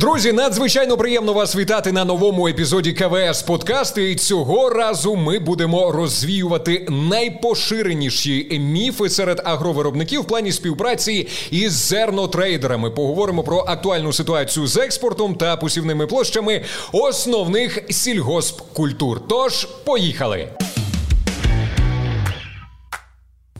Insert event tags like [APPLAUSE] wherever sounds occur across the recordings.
Друзі, надзвичайно приємно вас вітати на новому епізоді КВС подкасту. І цього разу ми будемо розвіювати найпоширеніші міфи серед агровиробників в плані співпраці із зернотрейдерами. Поговоримо про актуальну ситуацію з експортом та посівними площами основних сільгоспкультур. Тож поїхали.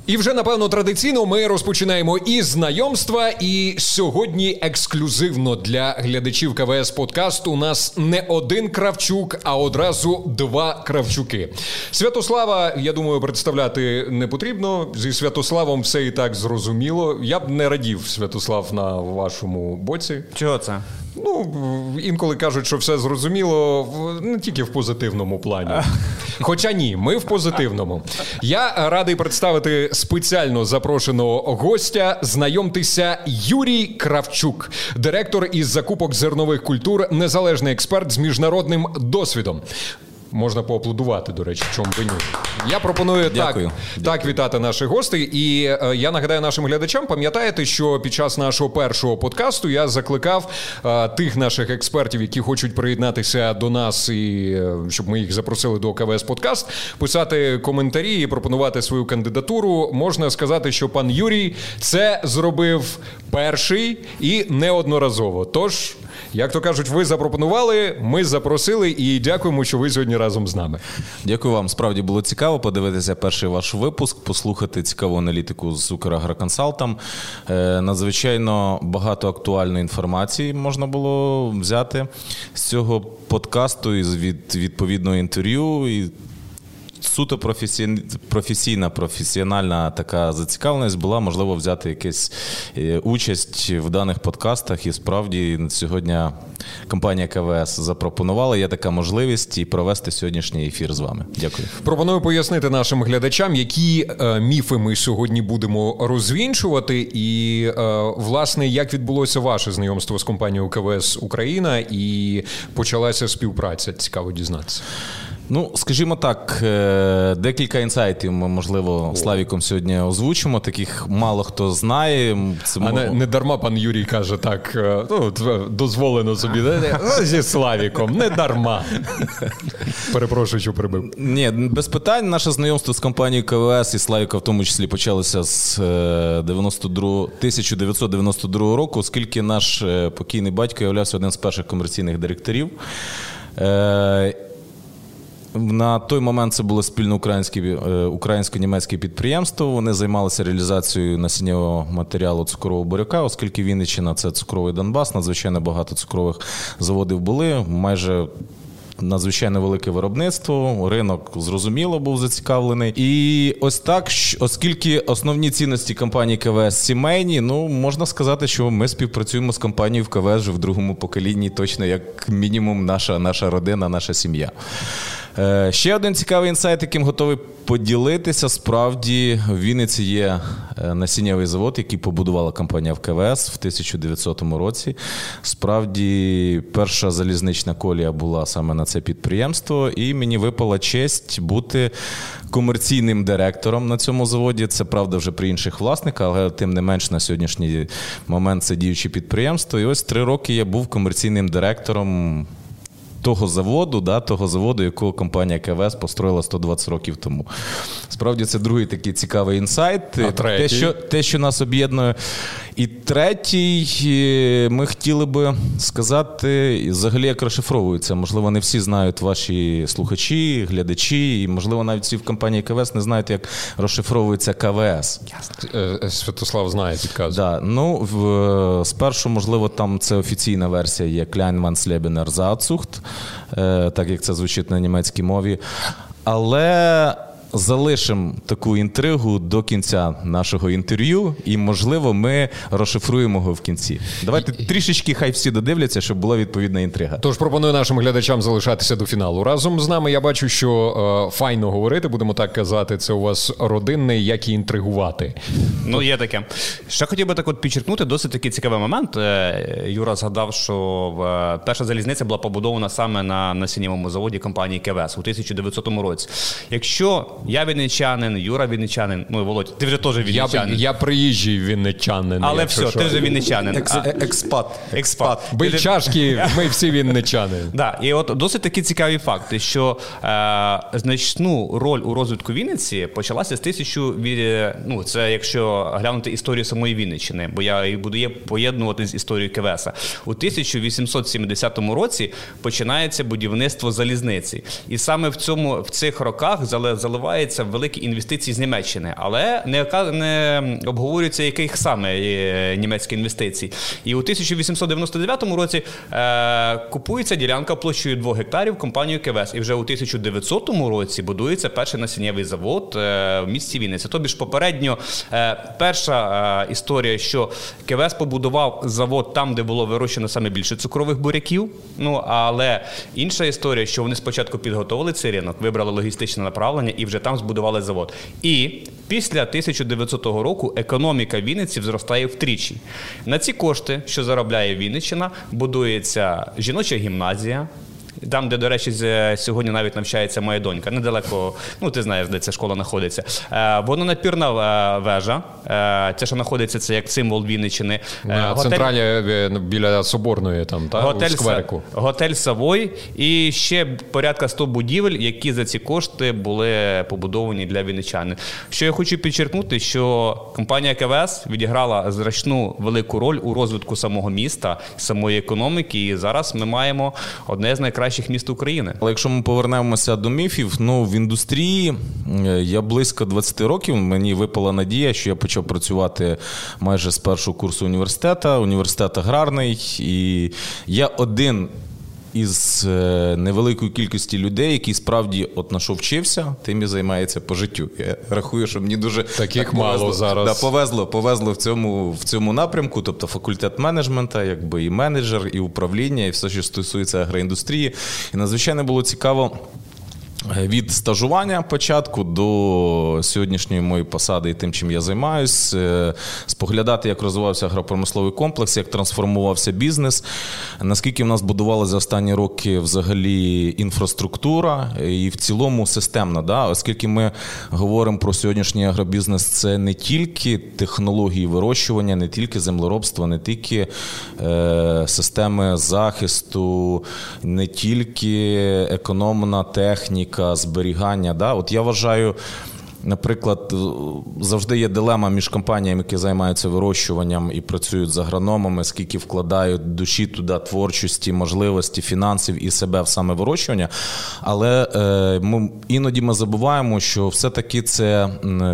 І вже напевно традиційно ми розпочинаємо із знайомства. І сьогодні ексклюзивно для глядачів КВС подкаст у нас не один кравчук, а одразу два кравчуки. Святослава, я думаю, представляти не потрібно. Зі Святославом все і так зрозуміло. Я б не радів Святослав на вашому боці. Чого це? Ну, інколи кажуть, що все зрозуміло, не тільки в позитивному плані. [LAUGHS] Хоча ні, ми в позитивному. Я радий представити спеціально запрошеного гостя. Знайомтеся, Юрій Кравчук, директор із закупок зернових культур, незалежний експерт з міжнародним досвідом. Можна поаплодувати, до речі, чому би ні. Я пропоную Дякую. так так вітати наших гостей. І е, я нагадаю нашим глядачам, пам'ятаєте, що під час нашого першого подкасту я закликав е, тих наших експертів, які хочуть приєднатися до нас, і е, щоб ми їх запросили до КВС Подкаст, писати коментарі і пропонувати свою кандидатуру. Можна сказати, що пан Юрій це зробив перший і неодноразово. Тож. Як то кажуть, ви запропонували, ми запросили і дякуємо, що ви сьогодні разом з нами. Дякую вам. Справді було цікаво подивитися перший ваш випуск, послухати цікаву аналітику з Украгроконсалтом. Е, надзвичайно багато актуальної інформації можна було взяти з цього подкасту і від відповідного інтерв'ю. І суто професійна, професіональна така зацікавленість була можливо взяти якусь е, участь в даних подкастах. І справді сьогодні компанія КВС запропонувала. Є така можливість і провести сьогоднішній ефір з вами. Дякую. Пропоную пояснити нашим глядачам, які е, міфи ми сьогодні будемо розвінчувати, і е, власне як відбулося ваше знайомство з компанією КВС Україна і почалася співпраця. Цікаво дізнатися. Ну, скажімо так, е, декілька інсайтів ми, можливо, Славіком сьогодні озвучимо. Таких мало хто знає. Це А не, не дарма пан Юрій каже так: е, ну, дозволено собі ну, зі Славіком, не дарма. Перепрошую, що прибив. Ні, без питань. Наше знайомство з компанією КВС і Славіка в тому числі почалося з 92, е, 1992 року, оскільки наш покійний батько являвся одним з перших комерційних директорів. На той момент це було спільно українське е, українсько-німецьке підприємство. Вони займалися реалізацією насіннєвого матеріалу цукрового буряка, оскільки Вінниччина – це цукровий Донбас. Надзвичайно багато цукрових заводів були. Майже Надзвичайно велике виробництво, ринок зрозуміло був зацікавлений. І ось так, оскільки основні цінності компанії КВС сімейні, ну можна сказати, що ми співпрацюємо з компанією в КВС вже в другому поколінні, точно як мінімум, наша, наша родина, наша сім'я. Е, ще один цікавий інсайт, яким готовий поділитися. Справді в Вінниці є е, насіннєвий завод, який побудувала компанія в КВС в 1900 році. Справді, перша залізнична колія була саме на це підприємство, і мені випала честь бути комерційним директором на цьому заводі. Це правда вже при інших власниках, але тим не менш на сьогоднішній момент це діюче підприємство. І ось три роки я був комерційним директором того заводу, да, того заводу, якого компанія КВС построїла 120 років тому. Справді, це другий такий цікавий інсайт. А те, що те, що нас об'єднує. І третій, е, ми хотіли би сказати, взагалі, як розшифровується. Можливо, не всі знають ваші слухачі, глядачі, і, можливо, навіть всі в компанії КВС не знають, як розшифровується КВС. Е, е, Святослав знає, підказує. Да. Ну, в, спершу, можливо, там це офіційна версія є Kleinmannslebener Saatzucht, так як це звучить на німецькій мові. Але залишимо таку інтригу до кінця нашого інтерв'ю, і, можливо, ми розшифруємо його в кінці. Давайте трішечки, хай всі додивляться, щоб була відповідна інтрига. Тож пропоную нашим глядачам залишатися до фіналу. Разом з нами я бачу, що е, файно говорити, будемо так казати. Це у вас родинне, як і інтригувати. Ну, є таке. Ще хотів би так от підчеркнути, досить такий цікавий момент. Е, Юра згадав, що е, перша залізниця була побудована саме на насіннєвому заводі компанії КВС у 1900 році. Якщо я вінничанин, Юра вінничанин. Ну, Володь, ти вже теж вінничанин. Я, я приїжджий вінничанин. Але все, що. ти вже вінничанин. Екс, експат. Експат. Бий чашки, [LAUGHS] ми всі вінничани. Да, і от досить такі цікаві факти, що е, значну роль у розвитку Вінниці почалася з тисячу ну це якщо глянути історію самої Вінниччини, бо я і буду поєднувати з історією Кевеса. У 1870 році починається будівництво залізниці, і саме в цьому в цих роках зале- заливаються великі інвестиції з Німеччини, але не, не обговорюється, яких саме німецькі інвестиції. І у 1899 році е, купується ділянка площею 2 гектарів компанією КВС. І вже у 1900 році будується перший насіннєвий завод е, в місті Вінниця. Тобі ж попередньо е, перша е, історія, що КВС побудував завод там, де було вирощено саме більше цукрових буряків. Ну але інша історія, що вони спочатку підготовили цей ринок, вибрали логістичне направлення і вже там збудували завод. І після 1900 року економіка Вінниці зростає втричі. На ці кошти, що заробляє Вінниччина, будується жіноча гімназія. Там, де, до речі, сьогодні навіть навчається моя донька, недалеко, ну ти знаєш, де ця школа знаходиться. Е, водонапірна е, вежа, е, це що знаходиться, це як символ Вінниччини. На готель- централі е, біля Соборної, там, та, Готель, у скверику. Готель Савой і ще порядка 100 будівель, які за ці кошти були побудовані для вінничани. Що я хочу підчеркнути, що компанія КВС відіграла значну велику роль у розвитку самого міста, самої економіки. І зараз ми маємо одне з найкращих міст України. Але якщо ми повернемося до міфів, ну в індустрії е, я близько 20 років. Мені випала надія, що я почав працювати майже з першого курсу університету. Університет аграрний, і я один. Із е, невеликої кількості людей, які справді от на що вчився, тим і займається по життю. Я рахую, що мені дуже Таких так мало повезло. зараз. Да, повезло, повезло в цьому, в цьому напрямку, тобто факультет менеджмента, якби і менеджер, і управління, і все, що стосується агроіндустрії. І надзвичайно було цікаво. Е, Від стажування початку до сьогоднішньої моєї посади і тим, чим я займаюсь, е, споглядати, як розвивався агропромисловий комплекс, як трансформувався бізнес, наскільки в нас будувалася за останні роки взагалі інфраструктура і в цілому системна. Да? Оскільки ми говоримо про сьогоднішній агробізнес, це не тільки технології вирощування, не тільки землеробство, не тільки е, системи захисту, не тільки економна техніка, зберігання. Да? От я вважаю. Наприклад, завжди є дилема між компаніями, які займаються вирощуванням і працюють з агрономами, скільки вкладають душі туди, творчості, можливості, фінансів і себе в саме вирощування. Але е, ми іноді ми забуваємо, що все-таки це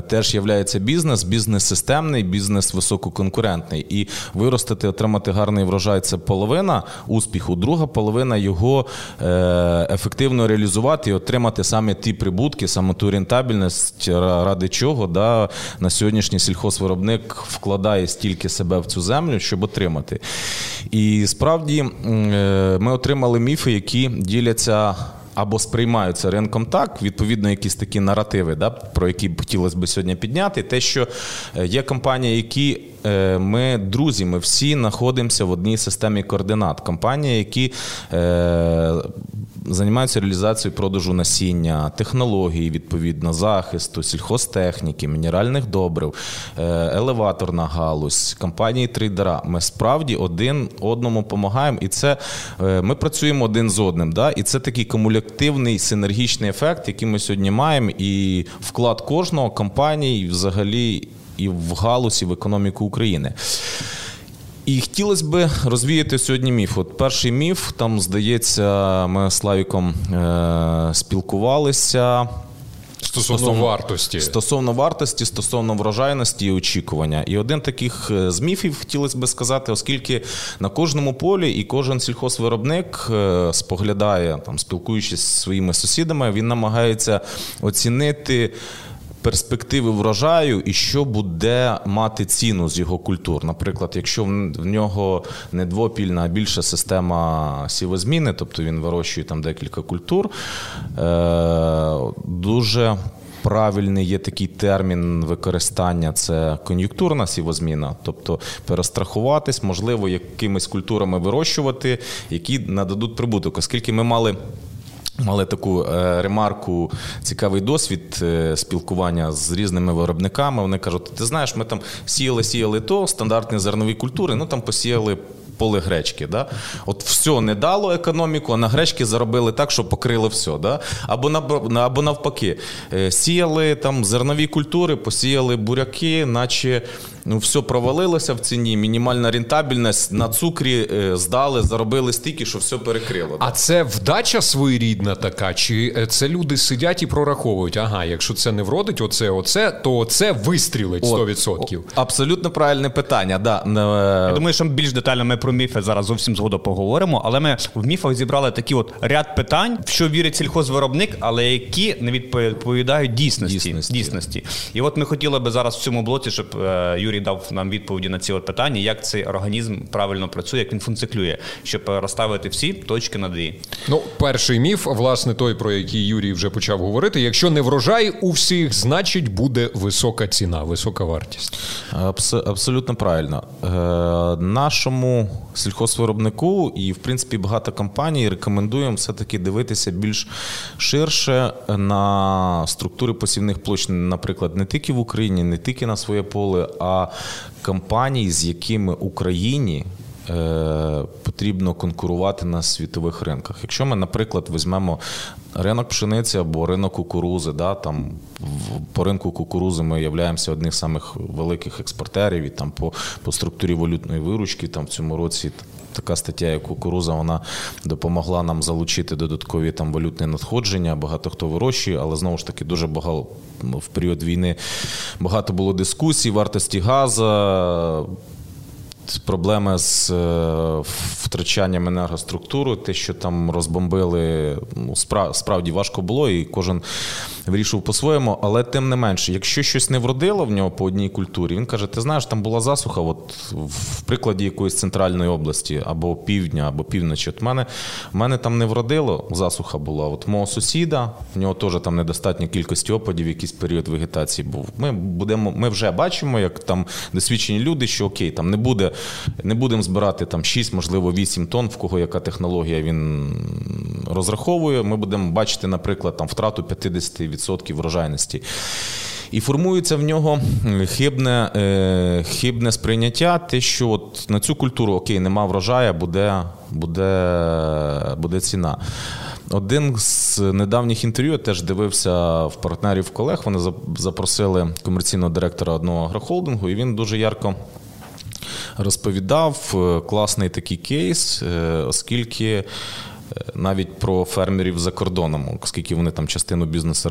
теж є бізнес, бізнес системний, бізнес висококонкурентний. І виростити, отримати гарний врожай це половина успіху, друга половина його е, ефективно реалізувати і отримати саме ті прибутки, саме ту рентабельність, ради чого да, на сьогоднішній сільхозвиробник вкладає стільки себе в цю землю, щоб отримати. І справді е, ми отримали міфи, які діляться. Або сприймаються ринком так, відповідно, якісь такі наративи, да, про які б хотілося б сьогодні підняти. Те, що е, є компанії, які ми друзі, ми всі знаходимося в одній системі координат. Компанії, які е, займаються реалізацією продажу насіння, технологій, відповідно, захисту, сільхозтехніки, мінеральних добрив, е, елеваторна галузь, компанії трейдера. Ми справді один одному допомагаємо, і це е, ми працюємо один з одним. Да? І це такий кумулятивний синергічний ефект, який ми сьогодні маємо, і вклад кожного компанії взагалі і в галузі в економіку України. І хотілося б розвіяти сьогодні міф. От перший міф, там, здається, ми з Славіком е- спілкувалися. Стосовно вартості. Стосовно вартості, стосовно врожайності і очікування. І один таких е, з міфів хотілося б сказати, оскільки на кожному полі і кожен сільхозвиробник е, споглядає, там, спілкуючись зі своїми сусідами, він намагається оцінити. Перспективи врожаю і що буде мати ціну з його культур. Наприклад, якщо в нього не двопільна, а більша система сівозміни, тобто він вирощує там декілька культур, е- дуже правильний є такий термін використання це кон'юнктурна сівозміна, тобто перестрахуватись, можливо, якимись культурами вирощувати, які нададуть прибуток, оскільки ми мали. Мали таку е, ремарку, цікавий досвід е, спілкування з різними виробниками. Вони кажуть: ти знаєш, ми там сіяли, сіяли то, стандартні зернові культури, ну там посіяли поле гречки. Да? От все не дало економіку, а на гречки заробили так, що покрили все. Да? Або або навпаки, е, сіяли там зернові культури, посіяли буряки, наче ну, все провалилося в ціні, мінімальна рентабельність на цукрі е, здали, заробили стільки, що все перекрило. А це вдача своєрідна така? Чи е, це люди сидять і прораховують? Ага, якщо це не вродить, оце, оце, то це вистрілить 100%. От, абсолютно правильне питання. Да. Я думаю, що більш детально ми про міфи зараз зовсім згодом поговоримо, але ми в міфах зібрали такі от ряд питань, в що вірить сільхозвиробник, але які не відповідають дійсності. Дійсності. дійсності. І от ми хотіли би зараз в цьому блоці, щоб е, Юрій дав нам відповіді на ці от питання, як цей організм правильно працює, як він функціонує, щоб розставити всі точки над «і». Ну, перший міф, власне, той, про який Юрій вже почав говорити: якщо не врожай у всіх, значить буде висока ціна, висока вартість. Абс- абсолютно правильно. Е, Нашому сільхозвиробнику і, в принципі, багато компаній рекомендуємо все-таки дивитися більш ширше на структури посівних площ, наприклад, не тільки в Україні, не тільки на своє поле, а компаній, з якими Україні. Е, потрібно конкурувати на світових ринках. Якщо ми, наприклад, візьмемо ринок пшениці або ринок кукурузи, да, там по ринку кукурузи ми являємося одним з самих великих експортерів і там по по структурі валютної виручки там в цьому році. Така стаття, як кукуруза, вона допомогла нам залучити додаткові там валютні надходження. Багато хто вирощує, але знову ж таки дуже багато в період війни багато було дискусій, вартості газу проблеми з е, втрачанням енергоструктури, те, що там розбомбили, ну, справді важко було, і кожен вирішив по-своєму. Але тим не менше, якщо щось не вродило в нього по одній культурі, він каже: Ти знаєш, там була засуха, от в прикладі якоїсь центральної області, або півдня, або півночі. От мене в мене там не вродило, засуха була. От мого сусіда, в нього теж там недостатня кількості опадів, якийсь період вегетації був. Ми будемо, ми вже бачимо, як там досвідчені люди, що окей, там не буде не будемо збирати там 6, можливо, 8 тонн, в кого яка технологія він розраховує. Ми будемо бачити, наприклад, там втрату 50% врожайності. І формується в нього хибне е, хибне сприйняття, те, що от на цю культуру окей, нема врожая, буде, буде, буде ціна. Один з недавніх інтерв'ю я теж дивився в партнерів колег. Вони запросили комерційного директора одного агрохолдингу, і він дуже ярко розповідав. Е, класний такий кейс, е, оскільки навіть про фермерів за кордоном, оскільки вони там частину бізнесу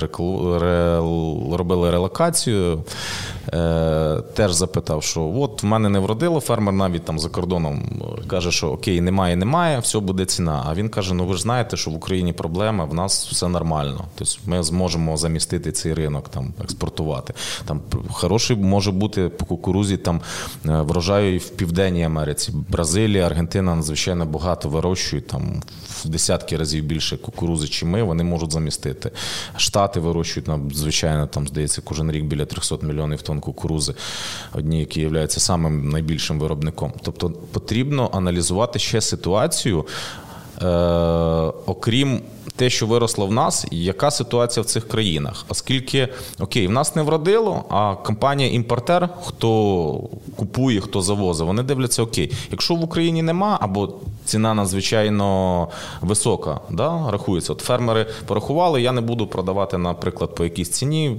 робили релокацію, е, теж запитав, що от в мене не вродило, фермер навіть там за кордоном каже, що окей, немає, немає, все буде ціна. А він каже: ну ви ж знаєте, що в Україні проблема, в нас все нормально. Тобто ми зможемо замістити цей ринок, там експортувати. Там хороший може бути по кукурузі там е, врожаю в Південній Америці, Бразилія, Аргентина надзвичайно багато вирощують там в десятки разів більше кукурузи, чи ми, вони можуть замістити. Штати вирощують нам, звичайно, там здається, кожен рік біля 300 мільйонів тонн кукурузи, одні, які являються самим найбільшим виробником. Тобто потрібно аналізувати ще ситуацію. Е, окрім те, що виросло в нас, яка ситуація в цих країнах? Оскільки окей, в нас не вродило, а компанія-імпортер, хто купує, хто завозить, вони дивляться окей, якщо в Україні нема, або ціна надзвичайно висока, да, рахується. От фермери порахували, я не буду продавати, наприклад, по якійсь ціні.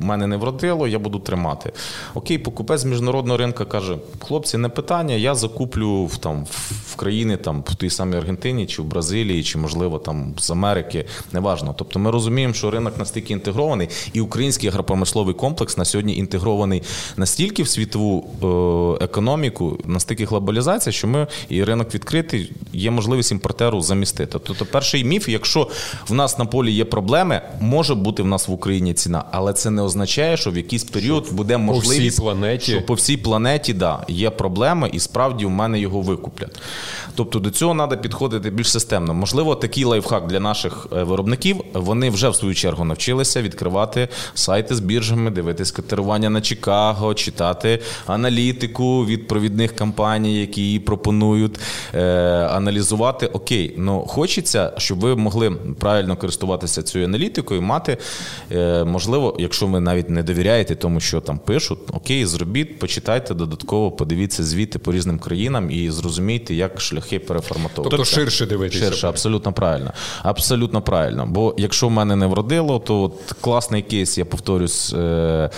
В мене не вродило, я буду тримати. Окей, покупець міжнародного ринку каже: хлопці, не питання, я закуплю в там в країни, там в тій самій Аргентині, чи в Бразилії, чи можливо там з Америки, неважно. Тобто ми розуміємо, що ринок настільки інтегрований, і український агропромисловий комплекс на сьогодні інтегрований настільки в світову е, економіку, настільки глобалізація, що ми і ринок відкритий, є можливість імпортеру замістити. Тобто, перший міф, якщо в нас на полі є проблеми, може бути в нас в Україні ціна, але це не означає, що в якийсь період буде можливість по всій планеті. що по всій планеті да, є проблема, і справді в мене його викуплять. Тобто до цього треба підходити більш системно. Можливо, такий лайфхак для наших е, виробників. Вони вже в свою чергу навчилися відкривати сайти з біржами, дивитись котирування на Чикаго, читати аналітику від провідних компаній, які її пропонують, е, аналізувати окей, ну хочеться, щоб ви могли правильно користуватися цією аналітикою, мати е, можливо, якщо ви навіть не довіряєте тому, що там пишуть, окей, зробіть, почитайте додатково, подивіться звіти по різним країнам і зрозумійте, як шляхи переформатовуються. Тобто ширше дивитися. Ширше, абсолютно правильно. Абсолютно правильно. Бо якщо в мене не вродило, то от класний кейс, я повторюсь, е,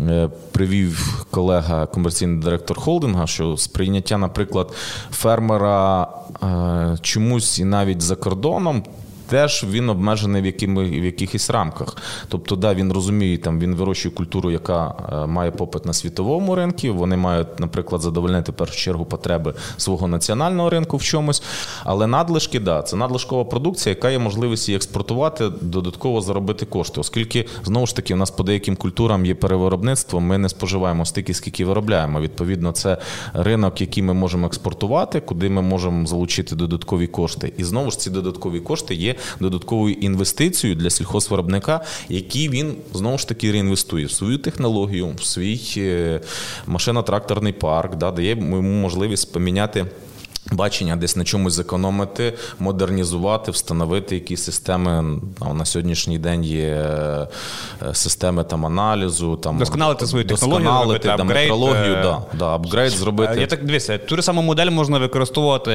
е, привів колега, комерційний директор холдинга, що сприйняття, наприклад, фермера е, чомусь і навіть за кордоном теж він обмежений в якими, в якихось рамках. Тобто, да, він розуміє, там він вирощує культуру, яка е, має попит на світовому ринку. Вони мають, наприклад, задовольнити в першу чергу потреби свого національного ринку в чомусь. Але надлишки, да, це надлишкова продукція, яка є можливість її експортувати, додатково заробити кошти. Оскільки знову ж таки у нас по деяким культурам є перевиробництво, ми не споживаємо стільки, скільки виробляємо. Відповідно, це ринок, який ми можемо експортувати, куди ми можемо залучити додаткові кошти. І знову ж ці додаткові кошти є додатковою інвестицією для сільхозвиробника, які він знову ж таки реінвестує в свою технологію, в свій е, машино-тракторний парк, да, дає йому можливість поміняти. Бачення десь на чомусь зекономити, модернізувати, встановити якісь системи. На сьогоднішній день є е, системи там аналізу, там досконалити свою технологію, досконалити, там, метрологію, да, да, апгрейд зробити. Я так дивися, ту саму модель можна використовувати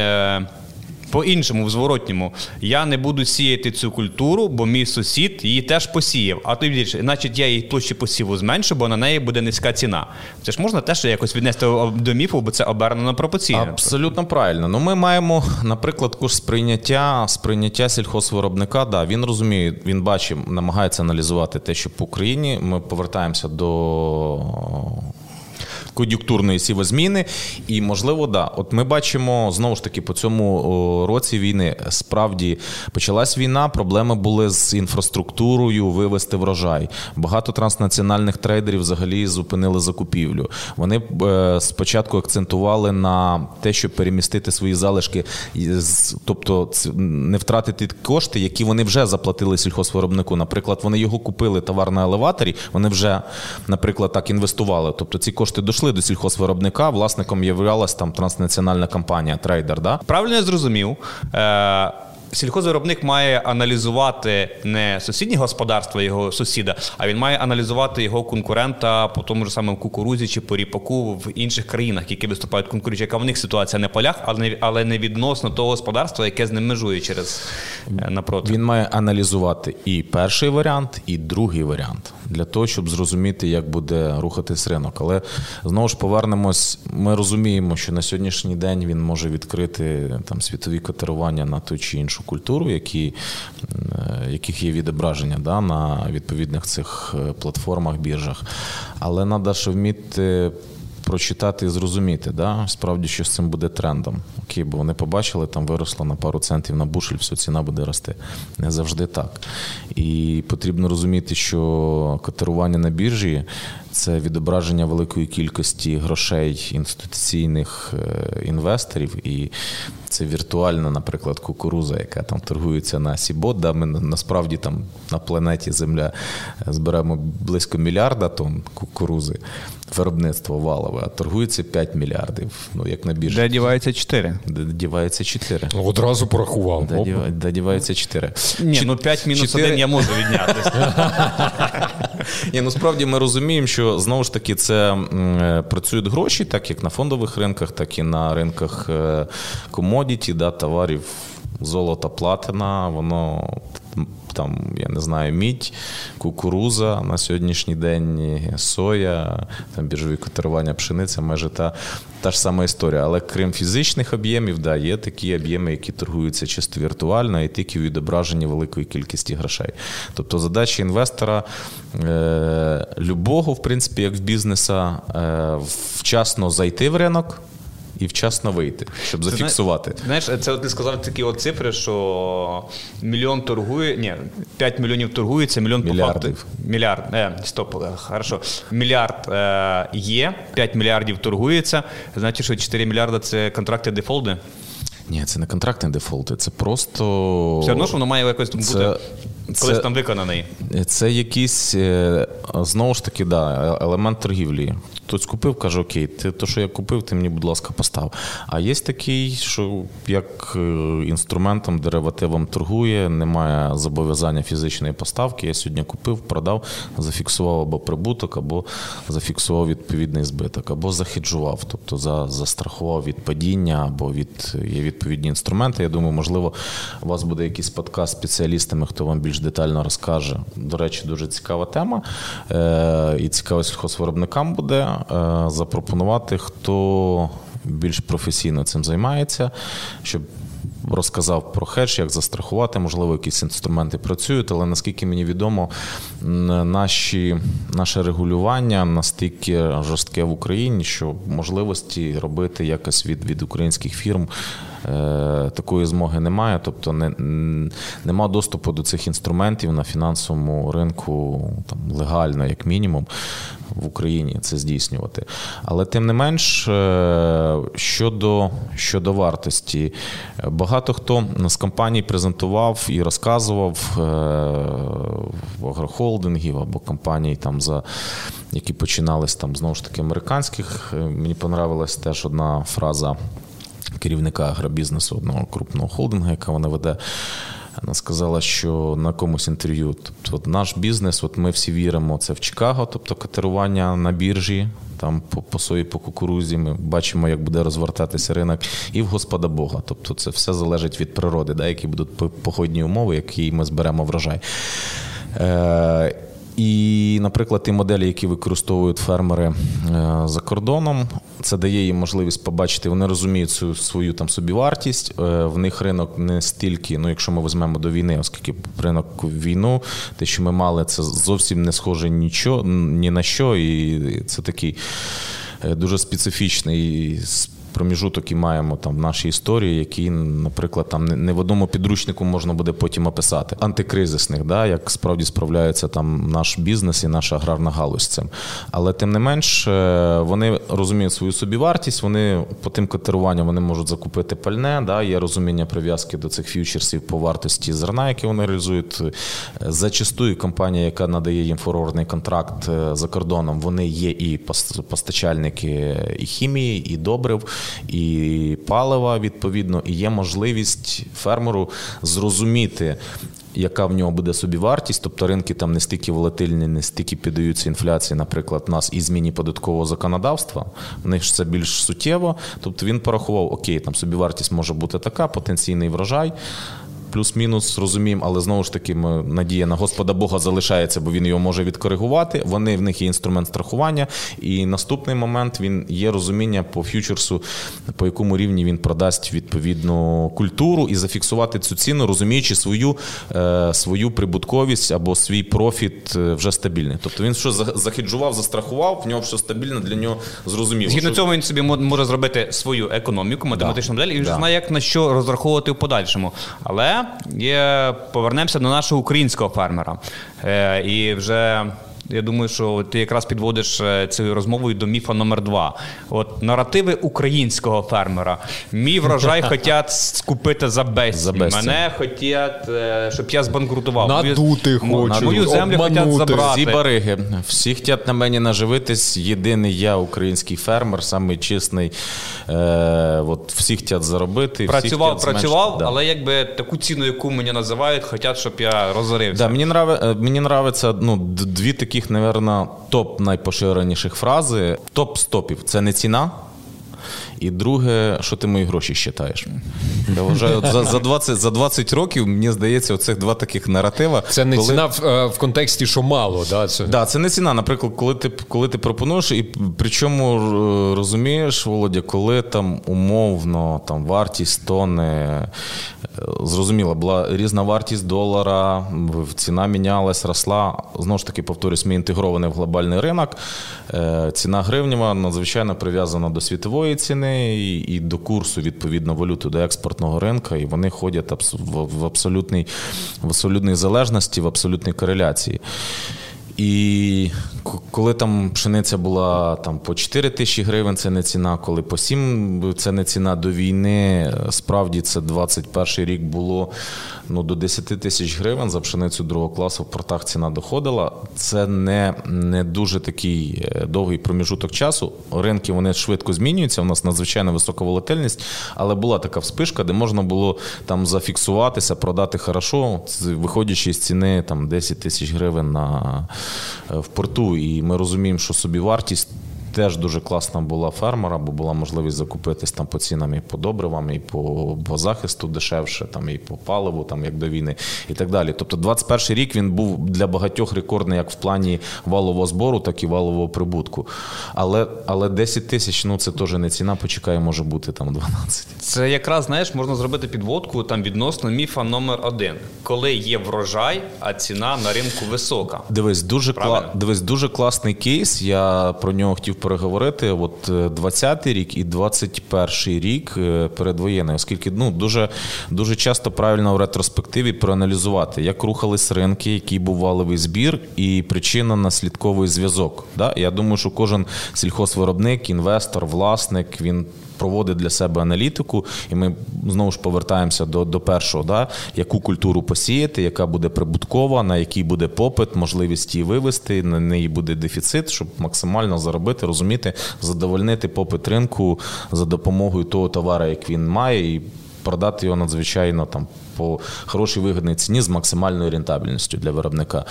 по-іншому, в зворотньому, я не буду сіяти цю культуру, бо мій сусід її теж посіяв. А то значить, я її площі посіву зменшу, бо на неї буде низька ціна. Це ж можна теж якось віднести до міфу, бо це обернено пропорційно. Абсолютно правильно. Ну, ми маємо, наприклад, курс сприйняття сприйняття сільхозвиробника. Да, він розуміє, він бачить, намагається аналізувати те, що по Україні ми повертаємося до кон'юнктурної сівозміни. І, можливо, да. От ми бачимо знову ж таки по цьому році війни. Справді почалась війна, проблеми були з інфраструктурою вивести врожай. Багато транснаціональних трейдерів взагалі зупинили закупівлю. Вони е, спочатку акцентували на те, щоб перемістити свої залишки, тобто не втратити кошти, які вони вже заплатили сільхозвиробнику. Наприклад, вони його купили товар на елеваторі, вони вже, наприклад, так інвестували. Тобто ці кошти дійшли прийшли до сільхозвиробника, власником являлась там транснаціональна компанія, трейдер. Да? Правильно я зрозумів. Е- Сільхозвиробник має аналізувати не сусіднє господарство його сусіда, а він має аналізувати його конкурента по тому ж самому кукурузі чи по ріпаку в інших країнах, які виступають конкуренті. Яка в них ситуація не полях, але не відносно того господарства, яке з ним межує через е, напроти. Він має аналізувати і перший варіант, і другий варіант для того, щоб зрозуміти, як буде рухатись ринок. Але знову ж повернемось. Ми розуміємо, що на сьогоднішній день він може відкрити там світові котирування на ту чи іншу культуру, які, е, яких є відображення да, на відповідних цих е, платформах, біржах. Але треба ж вміти прочитати і зрозуміти, да, справді, що з цим буде трендом. Окей, бо вони побачили, там виросло на пару центів на бушель, все ціна буде рости. Не завжди так. І потрібно розуміти, що котирування на біржі це відображення великої кількості грошей інституційних е, інвесторів, і це віртуальна, наприклад, кукуруза, яка там торгується на Сібот. Да, Ми насправді там на планеті Земля зберемо близько мільярда тонн кукурузи, виробництво валове, а торгується 5 мільярдів. Ну, як на біржі. Де дівається 4? Де дівається 4. Ну, одразу порахував. Де, діва, де дівається 4. Ні, ну 5 мінус 4... 1 я можу віднятися. [LAUGHS] Ні, ну ми розуміємо, що знову ж таки це е, працюють гроші, так як на фондових ринках, так і на ринках комодіті, да, товарів золота, платина, воно там, я не знаю, мідь, кукуруза на сьогоднішній день, соя, там біржові котирування пшениця, майже та та ж сама історія. Але крім фізичних об'ємів, да, є такі об'єми, які торгуються чисто віртуально і тільки відображені великої кількості грошей. Тобто задача інвестора е, любого, в принципі, як в бізнеса, е, вчасно зайти в ринок і вчасно вийти, щоб зафіксувати. Знаєш, це от ти сказав такі от цифри, що мільйон торгує, ні, 5 мільйонів торгується, мільйон по факту. Мільярд. Е, стоп, е, хорошо. Мільярд е, є, 5 мільярдів торгується. Значить, що 4 мільярда це контракти дефолти. Ні, це не контрактні дефолти, це просто. Все одно, що воно має якось це... колись там виконаний. Це якийсь е, знову ж таки да, елемент торгівлі. Хтось купив, каже, окей, ти то, що я купив, ти мені, будь ласка, постав. А є такий, що як е, інструментом, деривативом торгує, немає зобов'язання фізичної поставки. Я сьогодні купив, продав, зафіксував або прибуток, або зафіксував відповідний збиток, або захеджував, тобто за, застрахував від падіння, або від є відповідні інструменти. Я думаю, можливо, у вас буде якийсь подкаст з спеціалістами, хто вам більш детально розкаже. До речі, дуже цікава тема. Е, І цікаво сільхозвиробникам буде е, запропонувати, хто більш професійно цим займається, щоб. Розказав про хедж, як застрахувати, можливо, якісь інструменти працюють, але наскільки мені відомо, наші, наше регулювання настільки жорстке в Україні, що можливості робити якось від, від українських фірм такої змоги немає, тобто не, нема доступу до цих інструментів на фінансовому ринку там, легально, як мінімум, в Україні це здійснювати. Але тим не менш, е, щодо щодо вартості, багато хто з компаній презентував і розказував е, в агрохолдингів або компаній, там, за, які починались там знову ж таки американських. Мені понравилась теж одна фраза керівника агробізнесу одного крупного холдингу, яка вона веде. Вона сказала, що на комусь інтерв'ю, тобто от наш бізнес, от ми всі віримо, це в Чикаго, тобто катерування на біржі, там по, по сої, по кукурузі. Ми бачимо, як буде розвертатися ринок, і в Господа Бога. Тобто, це все залежить від природи, да, які будуть погодні умови, які ми зберемо врожай. Е, і, наприклад, ті моделі, які використовують фермери е, за кордоном, це дає їм можливість побачити, вони розуміють цю свою там собівартість. Е, в них ринок не стільки, ну якщо ми візьмемо до війни, оскільки ринок війну, те, що ми мали, це зовсім не схоже нічого, ні на що, і це такий е, дуже специфічний проміжуток і маємо там в нашій історії, які, наприклад, там не в одному підручнику можна буде потім описати. Антикризисних, да, як справді справляється там наш бізнес і наша аграрна галузь цим. Але тим не менш, е, вони розуміють свою собівартість, вони по тим котируванням вони можуть закупити пальне. Да, Є розуміння прив'язки до цих ф'ючерсів по вартості зерна, які вони реалізують. Е, зачастую компанія, яка надає їм форвардний контракт е, за кордоном, вони є і постачальники і хімії, і добрив і палива відповідно, і є можливість фермеру зрозуміти. Яка в нього буде собівартість, тобто ринки там не стільки волатильні, не стільки піддаються інфляції, наприклад, у нас і зміні податкового законодавства, в них ж це більш суттєво. Тобто він порахував, окей, там собівартість може бути така, потенційний врожай плюс-мінус розуміємо, але знову ж таки, ми, надія на Господа Бога залишається, бо він його може відкоригувати. Вони в них є інструмент страхування. І наступний момент він є розуміння по ф'ючерсу, по якому рівні він продасть відповідну культуру і зафіксувати цю ціну, розуміючи свою е, свою прибутковість або свій профіт е, вже стабільний. Тобто він що захеджував, застрахував, в нього все стабільно, для нього зрозуміло. Згідно що... цього він собі може зробити свою економіку, математичну да. модель, і він да. вже знає, як на що розраховувати в подальшому. Але є, повернемося до нашого українського фермера. Е, І вже я думаю, що ти якраз підводиш е, цією розмовою до міфа номер два. От наративи українського фермера. Мій врожай [LAUGHS] хочуть скупити за безцінь. Мене хочуть, е, щоб я збанкрутував. Надути хочуть, Мою землю хочуть забрати. Ці бариги. Всі хочуть на мені наживитись. Єдиний я, український фермер, самий чесний. Е, от Всі хочуть заробити. Працював, працював, да. але якби таку ціну, яку мені називають, хочуть, щоб я розорився. Да, Мені нравиться, мені нравиться ну, дві такі таких, наверное, топ найпоширеніших фрази. Топ стопів це не ціна. І друге, що ти мої гроші считаєш? Я вважаю, за за, 20 за 20 років, мені здається, оцих два таких наратива. Це не коли... ціна в, е, в контексті, що мало. Да, це да, це не ціна. Наприклад, коли ти коли ти пропонуєш, і причому е, розумієш, Володя, коли там умовно там вартість тони, е, зрозуміло, була різна вартість долара, ціна мінялась, росла. Знову ж таки, повторюсь, ми інтегрований в глобальний ринок. Ціна гривнева надзвичайно прив'язана до світової ціни ціни і, до курсу відповідно валюти до експортного ринку, і вони ходять в абсолютній в абсолютній залежності, в абсолютній кореляції. І коли там пшениця була там по 4 тисячі гривень, це не ціна, коли по 7 це не ціна до війни. Справді це 21 рік було ну, до 10 тисяч гривень за пшеницю другого класу в портах ціна доходила. Це не не дуже такий е, довгий проміжуток часу. Ринки вони швидко змінюються. У нас надзвичайно висока волатильність, але була така вспишка, де можна було там зафіксуватися, продати хорошо, виходячи з ціни там 10 тисяч гривень на е, в порту. І ми розуміємо, що собі вартість теж дуже класна була фермера, бо була можливість закупитись там по цінам і по добривам, і по, по захисту дешевше, там і по паливу, там як до війни, і так далі. Тобто, 21 рік він був для багатьох рекордний як в плані валового збору, так і валового прибутку. Але але 10 тисяч ну це теж не ціна, почекає, може бути там 12. Це якраз знаєш, можна зробити підводку там відносно міфа номер один, коли є врожай, а ціна на ринку висока. Дивись, дуже кла... дивись, дуже класний кейс. Я про нього хотів переговорити. От 20-й е, рік і 21-й рік е, передвоєнний, оскільки ну дуже дуже часто правильно в ретроспективі проаналізувати, як рухались ринки, який був валовий збір, і причина наслідковий зв'язок. Да? Я думаю, що кожен сільхозвиробник, інвестор, власник він проводить для себе аналітику, і ми знову ж повертаємося до до першого, да, яку культуру посіяти, яка буде прибуткова, на який буде попит, можливість її вивести, на неї буде дефіцит, щоб максимально заробити, розуміти, задовольнити попит ринку за допомогою того товару, як він має, і продати його надзвичайно там по хорошій вигідній ціні з максимальною рентабельністю для виробника.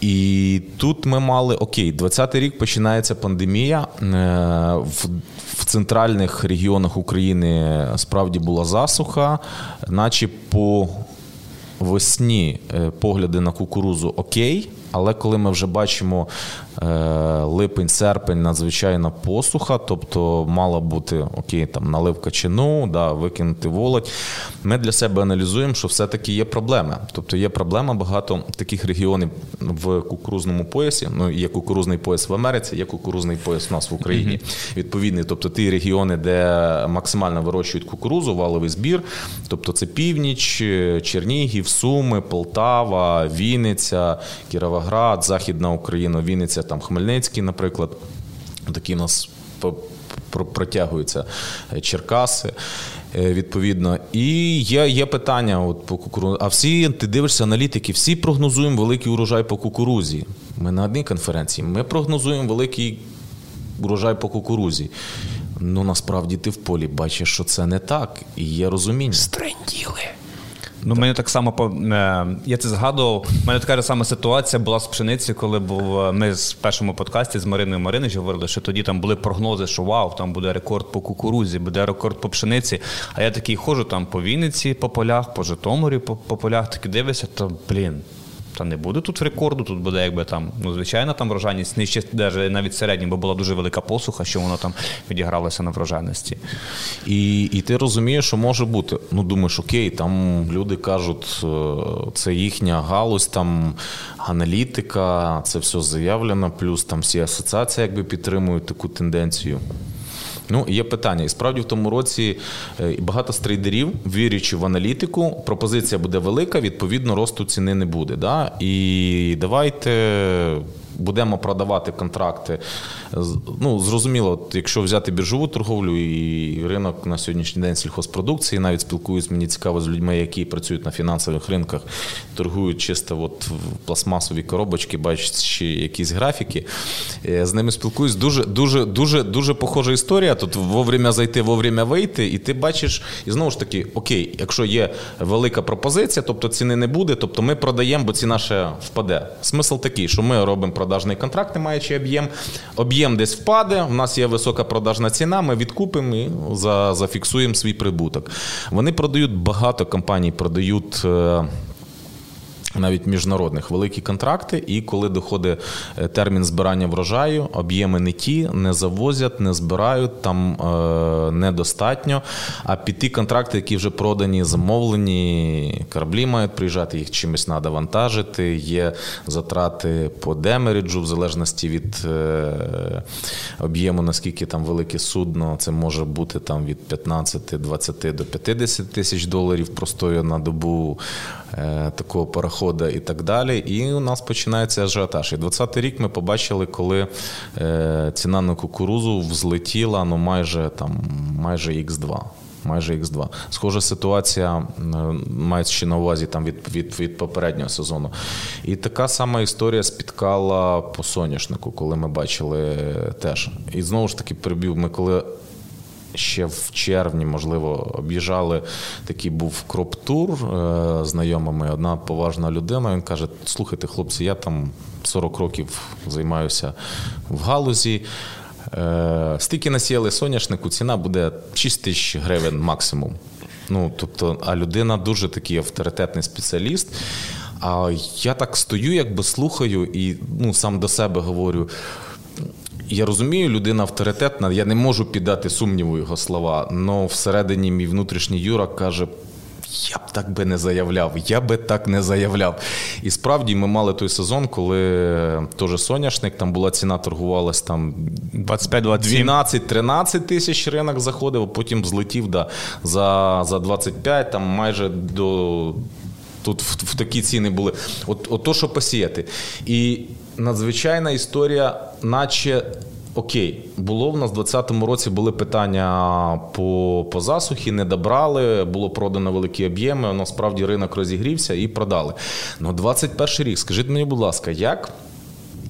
І тут ми мали окей, 20-й рік починається пандемія. Е, в в центральних регіонах України справді була засуха, наче по весні е, погляди на кукурузу окей. Але коли ми вже бачимо е, липень-серпень, надзвичайна посуха, тобто мала бути окей, там наливка чину, да, викинути володь, ми для себе аналізуємо, що все-таки є проблеми. Тобто є проблема багато таких регіонів в кукурузному поясі. Ну, є кукурузний пояс в Америці, є кукурузний пояс у нас в Україні. Mm-hmm. Відповідний, тобто ті регіони, де максимально вирощують кукурузу, валовий збір, тобто це північ, Чернігів, Суми, Полтава, Вінниця, Кірова. Кіровоград, Західна Україна, Вінниця, там Хмельницький, наприклад. Такі у нас протягуються е, Черкаси. Е, відповідно, і є є питання от по кукурузі. А всі ти дивишся аналітики, всі прогнозуємо великий урожай по кукурузі. Ми на одній конференції. Ми прогнозуємо великий урожай по кукурузі. Ну насправді ти в полі бачиш, що це не так, і є розуміння. Стренділи. Ну, мені так само по я це згадував. У мене така сама ситуація була з пшениці, коли був е, ми з першому подкасті з Мариною Маринич говорили, що тоді там були прогнози, що вау, там буде рекорд по кукурузі, буде рекорд по пшениці. А я такий ходжу там по Вінниці, по полях, по Житомирі, по, по полях, таки дивишся, то блін та не буде тут рекорду, тут буде якби там, ну, звичайно, там врожайність нижче навіть середньо, бо була дуже велика посуха, що воно там відігралося на врожайності. І і ти розумієш, що може бути. Ну, думаєш, окей, там люди кажуть, е, це їхня галузь, там аналітика, це все заявлено, плюс там всі асоціації якби підтримують таку тенденцію. Ну, є питання. І справді в тому році е, багато стрейдерів, вірячи в аналітику, пропозиція буде велика, відповідно, росту ціни не буде. Да? І давайте будемо продавати контракти. Ну, Зрозуміло, якщо взяти біржову торговлю і ринок на сьогоднішній день сільхозпродукції, навіть спілкуюсь, мені цікаво з людьми, які працюють на фінансових ринках, торгують чисто от в пластмасові коробочки, бачачи якісь графіки. Е, з ними спілкуюсь. Дуже дуже, дуже, дуже похожа історія. Тут вовремя зайти, вовремя вийти, і ти бачиш, і знову ж таки, окей, якщо є велика пропозиція, тобто ціни не буде, тобто ми продаємо, бо ціна ще впаде. Смисл такий, що ми робимо продажний контракт, не маючи об'єм. Об'єм десь впаде, у нас є висока продажна ціна, ми відкупимо і зафіксуємо свій прибуток. Вони продають багато компаній, продають. Навіть міжнародних великі контракти, і коли доходить е, термін збирання врожаю, об'єми не ті, не завозять, не збирають, там е, недостатньо. А під ті контракти, які вже продані, замовлені, кораблі мають приїжджати, їх чимось треба вантажити. Є затрати по демериджу, в залежності від е, об'єму, наскільки там велике судно, це може бути там від 15-20 до 50 тисяч доларів простою на добу е, такого пароходу виходить і так далі. І у нас починається ажіотаж. І 20-й рік ми побачили, коли е, ціна на кукурузу взлетіла ну майже там майже Х2 майже Х2. Схожа ситуація е, мається на увазі там від, від, від попереднього сезону. І така сама історія спіткала по соняшнику, коли ми бачили теж. І знову ж таки прибів, ми коли. Ще в червні, можливо, об'їжджали такий був кроп-тур е, знайомими. Одна поважна людина. Він каже: Слухайте, хлопці, я там 40 років займаюся в галузі. Е, стільки насіяли соняшнику, ціна буде 6 тисяч гривень максимум. Ну, тобто, а людина дуже такий авторитетний спеціаліст. А я так стою, якби слухаю, і ну, сам до себе говорю. Я розумію, людина авторитетна, я не можу піддати сумніву його слова, але всередині мій внутрішній Юра каже: я б так би не заявляв, я би так не заявляв. І справді ми мали той сезон, коли теж соняшник, там була ціна, торгувалась там 12-13 тисяч ринок заходив, а потім злетів да, за за 25, там майже до. Тут в, в такі ціни були. От, от то, що посіяти. І надзвичайна історія, наче Окей, було в нас в 2020 році були питання по по засухі, не добрали, було продано великі об'єми. Насправді ринок розігрівся і продали. Ну, 21 рік, скажіть мені, будь ласка, як?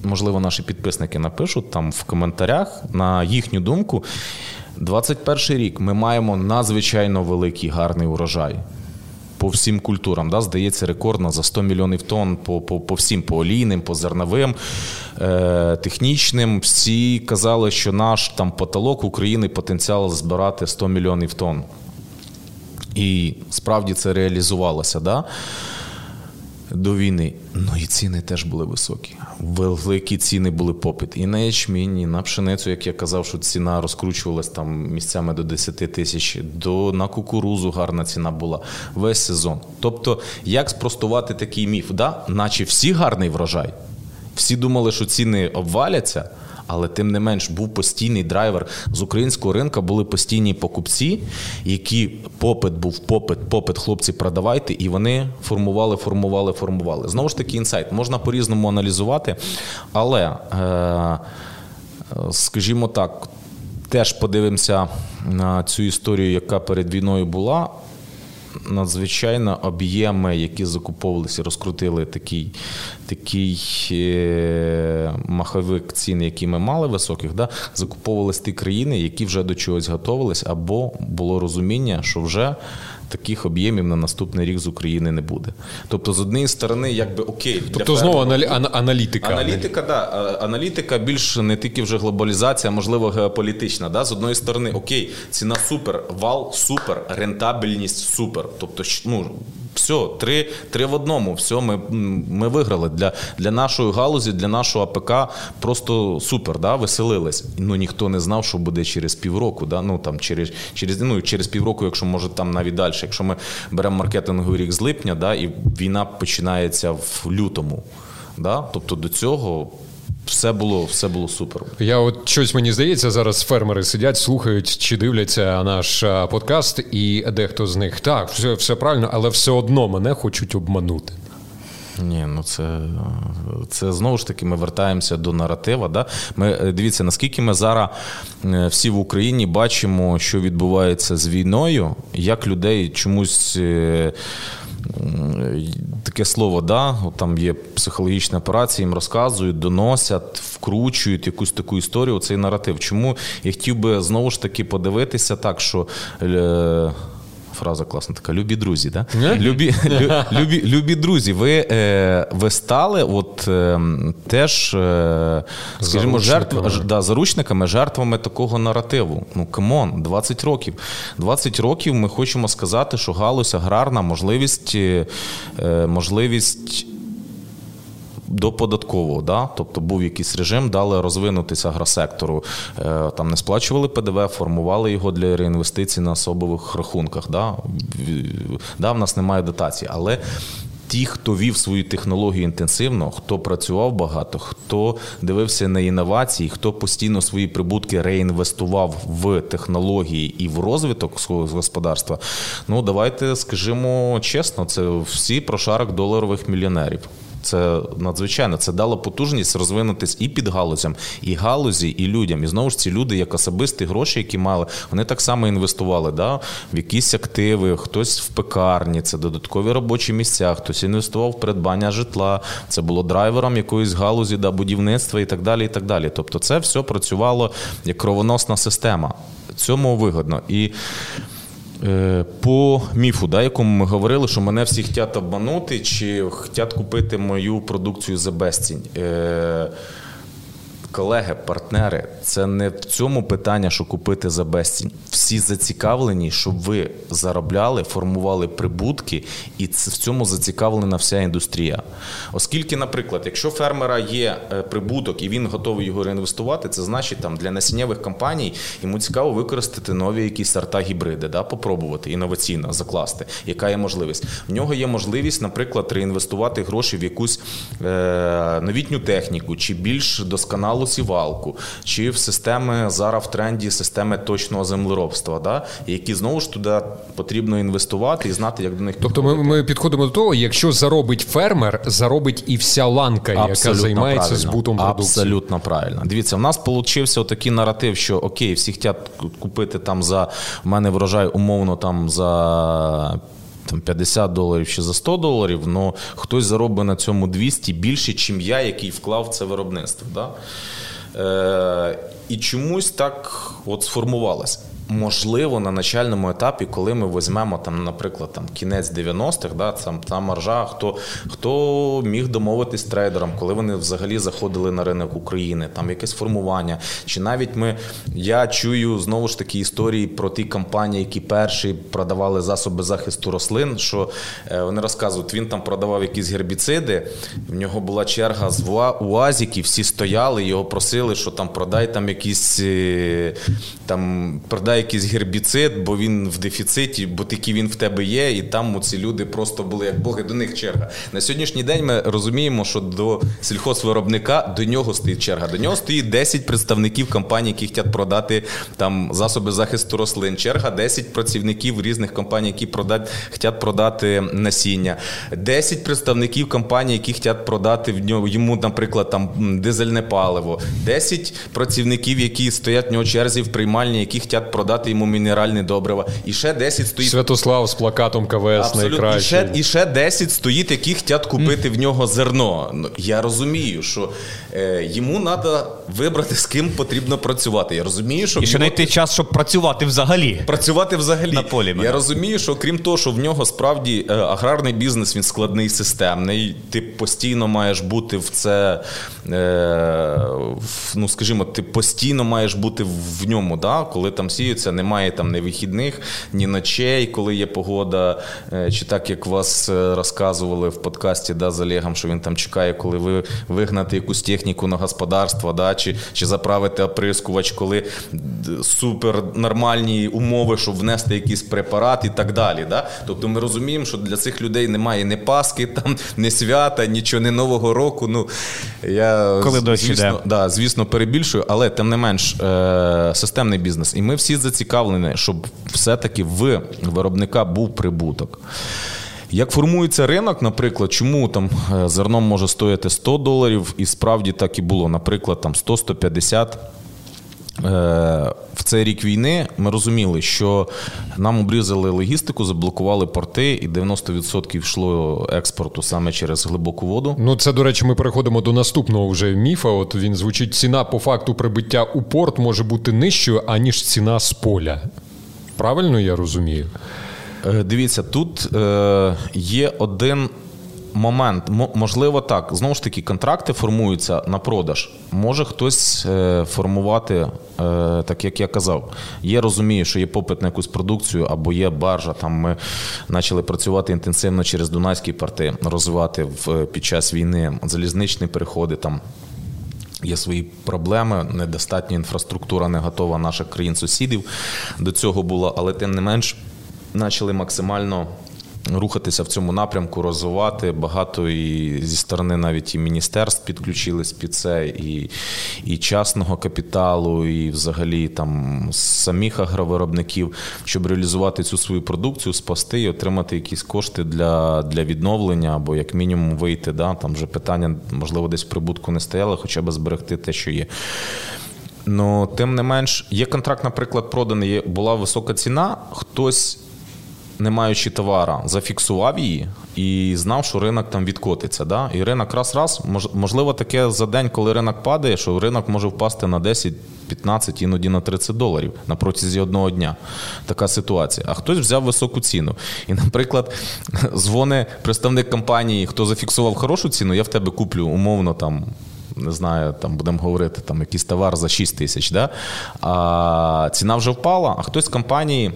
Можливо, наші підписники напишуть там в коментарях на їхню думку. 21 рік ми маємо надзвичайно великий гарний урожай по всім культурам. Да, Здається, рекордно за 100 мільйонів тонн по по, по всім, по олійним, по зерновим, е, технічним. Всі казали, що наш там потолок України потенціал збирати 100 мільйонів тонн. І справді це реалізувалося. Да? до війни. Ну і ціни теж були високі. Великі ціни були попит. І на ячмінь, і на пшеницю, як я казав, що ціна розкручувалась там місцями до 10 тисяч, до на кукурузу гарна ціна була весь сезон. Тобто, як спростувати такий міф? Да? Наче всі гарний врожай. Всі думали, що ціни обваляться але тим не менш був постійний драйвер з українського ринку. Були постійні покупці, які попит був попит, попит, хлопці, продавайте, і вони формували, формували, формували. Знову ж таки, інсайт можна по-різному аналізувати, але, е, скажімо так, теж подивимося на цю історію, яка перед війною була надзвичайно об'єми, які закуповувалися, розкрутили такий такий е, маховик цін, які ми мали високих, да, закуповувалися ті країни, які вже до чогось готувалися, або було розуміння, що вже таких об'ємів на наступний рік з України не буде. Тобто, з однієї сторони, якби окей, тобто знову аналі... аналітика. Аналітика, да, аналітика більш не тільки вже глобалізація, можливо, геополітична. Да? З одної сторони, окей, ціна супер, вал супер, рентабельність супер. Тобто, ну, все, три три в одному. Все, ми ми виграли для для нашої галузі, для нашого АПК просто супер. да, Веселились. Ну ніхто не знав, що буде через півроку. Да? Ну там через через ну через півроку, якщо може там навіть далі. Якщо ми беремо маркетинговий рік з липня, да, і війна починається в лютому. Да? Тобто до цього все було все було супер. Я от щось мені здається, зараз фермери сидять, слухають чи дивляться наш подкаст, і дехто з них так, все, все правильно, але все одно мене хочуть обманути. Ні, ну це це знову ж таки ми вертаємося до наратива. Да? Ми е, Дивіться, наскільки ми зараз е, всі в Україні бачимо, що відбувається з війною, як людей чомусь. Е, таке слово, да, там є психологічна операція, їм розказують, доносять, вкручують якусь таку історію, цей наратив. Чому я хотів би знову ж таки подивитися так, що фраза класна така. Любі друзі, да? Любі любі, любі друзі, ви е, ви стали от е, теж, е, скажімо, жертв, да, заручниками, жертвами такого наративу. Ну, come on, 20 років. 20 років ми хочемо сказати, що галузь аграрна можливість, можливість до податкового, да? тобто був якийсь режим, дали розвинутися агросектору, е, там не сплачували ПДВ, формували його для реінвестицій на особових рахунках. Да? Да, В нас немає дотації, але ті, хто вів свою технологію інтенсивно, хто працював багато, хто дивився на інновації, хто постійно свої прибутки реінвестував в технології і в розвиток свого господарства. Ну давайте скажімо чесно, це всі прошарок доларових мільйонерів. Це надзвичайно це дало потужність розвинутись і під галузям, і галузі, і людям. І знову ж ці люди, як особисті гроші, які мали, вони так само інвестували да, в якісь активи, хтось в пекарні, це додаткові робочі місця, хтось інвестував в придбання житла, це було драйвером якоїсь галузі, да, будівництва і так далі. і так далі. Тобто, це все працювало як кровоносна система. Цьому вигодно. І по міфу, да, якому ми говорили, що мене всі хотять обманути чи хотять купити мою продукцію за безцінь. Колеги, партнери, це не в цьому питання, що купити за безцінь. Всі зацікавлені, щоб ви заробляли, формували прибутки, і в цьому зацікавлена вся індустрія. Оскільки, наприклад, якщо фермера є е, прибуток і він готовий його реінвестувати, це значить там для насіннєвих компаній йому цікаво використати нові якісь сорта гібриди, да, попробувати інноваційно закласти, яка є можливість. В нього є можливість, наприклад, реінвестувати гроші в якусь е, новітню техніку чи більш досконалу сівалку, чи в системи зараз в тренді системи точного землеробства, да, які знову ж туди потрібно інвестувати і знати, як до них Тобто ми, ми підходимо до того, якщо заробить фермер, заробить і вся ланка, Абсолютно яка займається правильно. збутом продукції. Абсолютно правильно. Дивіться, в нас получився такий наратив, що окей, всі хочуть купити там за в мене врожай умовно там за. Там 50 доларів чи за 100 доларів, але хтось заробить на цьому 200 більше, ніж я, який вклав це виробництво. Да? Е, І чомусь так от сформувалось. Можливо, на начальному етапі, коли ми візьмемо там, наприклад, там кінець 90-х, да, там та маржа, хто хто міг домовитись з трейдером, коли вони взагалі заходили на ринок України, там якесь формування. Чи навіть ми я чую знову ж таки історії про ті компанії, які перші продавали засоби захисту рослин. Що е, вони розказують, він там продавав якісь гербіциди, в нього була черга з УАЗіків, всі стояли, його просили, що там продай там якісь е, там продай якийсь гербіцид, бо він в дефіциті, бо такий він в тебе є, і там ці люди просто були як боги, до них черга. На сьогоднішній день ми розуміємо, що до сільхозвиробника до нього стоїть черга. До нього стоїть 10 представників компаній, які хочуть продати там засоби захисту рослин. Черга 10 працівників різних компаній, які продати, хочуть продати насіння, 10 представників компаній, які хочуть продати в нього йому, наприклад, там дизельне паливо, 10 працівників, які стоять в нього черзі в приймальні, які хочуть продати продати йому мінеральне добрива. І ще 10 стоїть. Святослав з плакатом КВС найкраще. І ще, і ще 10 стоїть, які хочуть купити в нього зерно. Ну, я розумію, що е, йому треба вибрати, з ким потрібно працювати. Я розумію, що І ще знайти нього... час, щоб працювати взагалі. Працювати взагалі. На полі Я розумію, що крім того, що в нього справді е, аграрний бізнес він складний системний. Ти постійно маєш бути в це, е, ну скажімо, ти постійно маєш бути в ньому, да? коли там сіють це немає там ні вихідних, ні ночей, коли є погода. Е, чи так як вас е, розказували в подкасті да, з Олегом, що він там чекає, коли ви вигнати якусь техніку на господарство, да, чи чи заправити оприскувач, коли супернормальні умови, щоб внести якийсь препарат і так далі. Да? Тобто ми розуміємо, що для цих людей немає ні Паски, там, ні свята, нічого, ні Нового року. Ну, я, Коли звісно, да, звісно, перебільшую, але тим не менш е- системний бізнес. І ми всі зацікавлені, щоб все-таки в виробника був прибуток. Як формується ринок, наприклад, чому там е, зерно може стояти 100 доларів, і справді так і було, наприклад, там 100-150. Е, в цей рік війни ми розуміли, що нам обрізали логістику, заблокували порти, і 90% йшло експорту саме через глибоку воду. Ну це до речі, ми переходимо до наступного вже міфа. От він звучить: ціна по факту прибиття у порт може бути нижчою, аніж ціна з поля. Правильно я розумію? Е, дивіться, тут е, є один момент. Можливо, так. Знову ж таки, контракти формуються на продаж. Може хтось е, формувати, так як я казав. Є розумію, що є попит на якусь продукцію або є баржа. Там ми почали працювати інтенсивно через Дунайські порти, розвивати в, під час війни залізничні переходи там. Є свої проблеми, недостатня інфраструктура не готова наших країн-сусідів до цього була, але тим не менш почали максимально рухатися в цьому напрямку, розвивати багато і зі сторони навіть і міністерств підключились під це, і і частного капіталу, і взагалі там самих агровиробників, щоб реалізувати цю свою продукцію, спасти і отримати якісь кошти для для відновлення або як мінімум вийти. Да? Там вже питання, можливо, десь в прибутку не стояло, хоча б зберегти те, що є. Ну, тим не менш, є контракт, наприклад, проданий, була висока ціна, хтось не маючи товара, зафіксував її і знав, що ринок там відкотиться. Да? І ринок раз-раз, можливо, таке за день, коли ринок падає, що ринок може впасти на 10. 15, іноді на 30 доларів на протязі одного дня. Така ситуація. А хтось взяв високу ціну. І, наприклад, [LAUGHS] дзвони представник компанії, хто зафіксував хорошу ціну, я в тебе куплю умовно там. Не знаю, там будемо говорити, там якийсь товар за 6 тисяч, да? а ціна вже впала, а хтось з компанії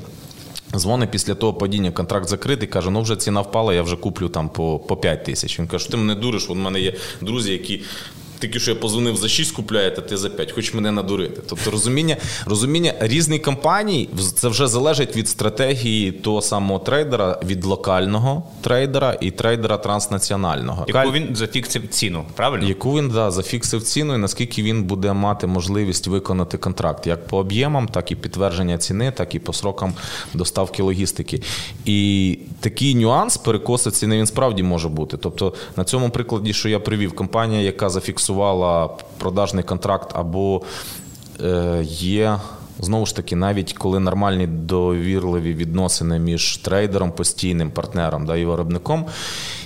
Дзвонить після того падіння, контракт закритий, каже, ну вже ціна впала, я вже куплю там по по 5 тисяч. Він каже, ти мене дуриш, у мене є друзі, які тільки що я позвонив за 6 купляєте, ти за 5, хоч мене надурити. Тобто розуміння розуміння різних компаній це вже залежить від стратегії того самого трейдера, від локального трейдера і трейдера транснаціонального. Яку він зафіксив ціну, правильно? Яку він да, зафіксив ціну, і наскільки він буде мати можливість виконати контракт як по об'ємам, так і підтвердження ціни, так і по срокам доставки логістики. І такий нюанс перекоси ціни він справді може бути. Тобто на цьому прикладі, що я привів, компанія, яка зафіксувала зафіксувала продажний контракт, або е, є. Знову ж таки, навіть коли нормальні довірливі відносини між трейдером, постійним партнером да, і виробником,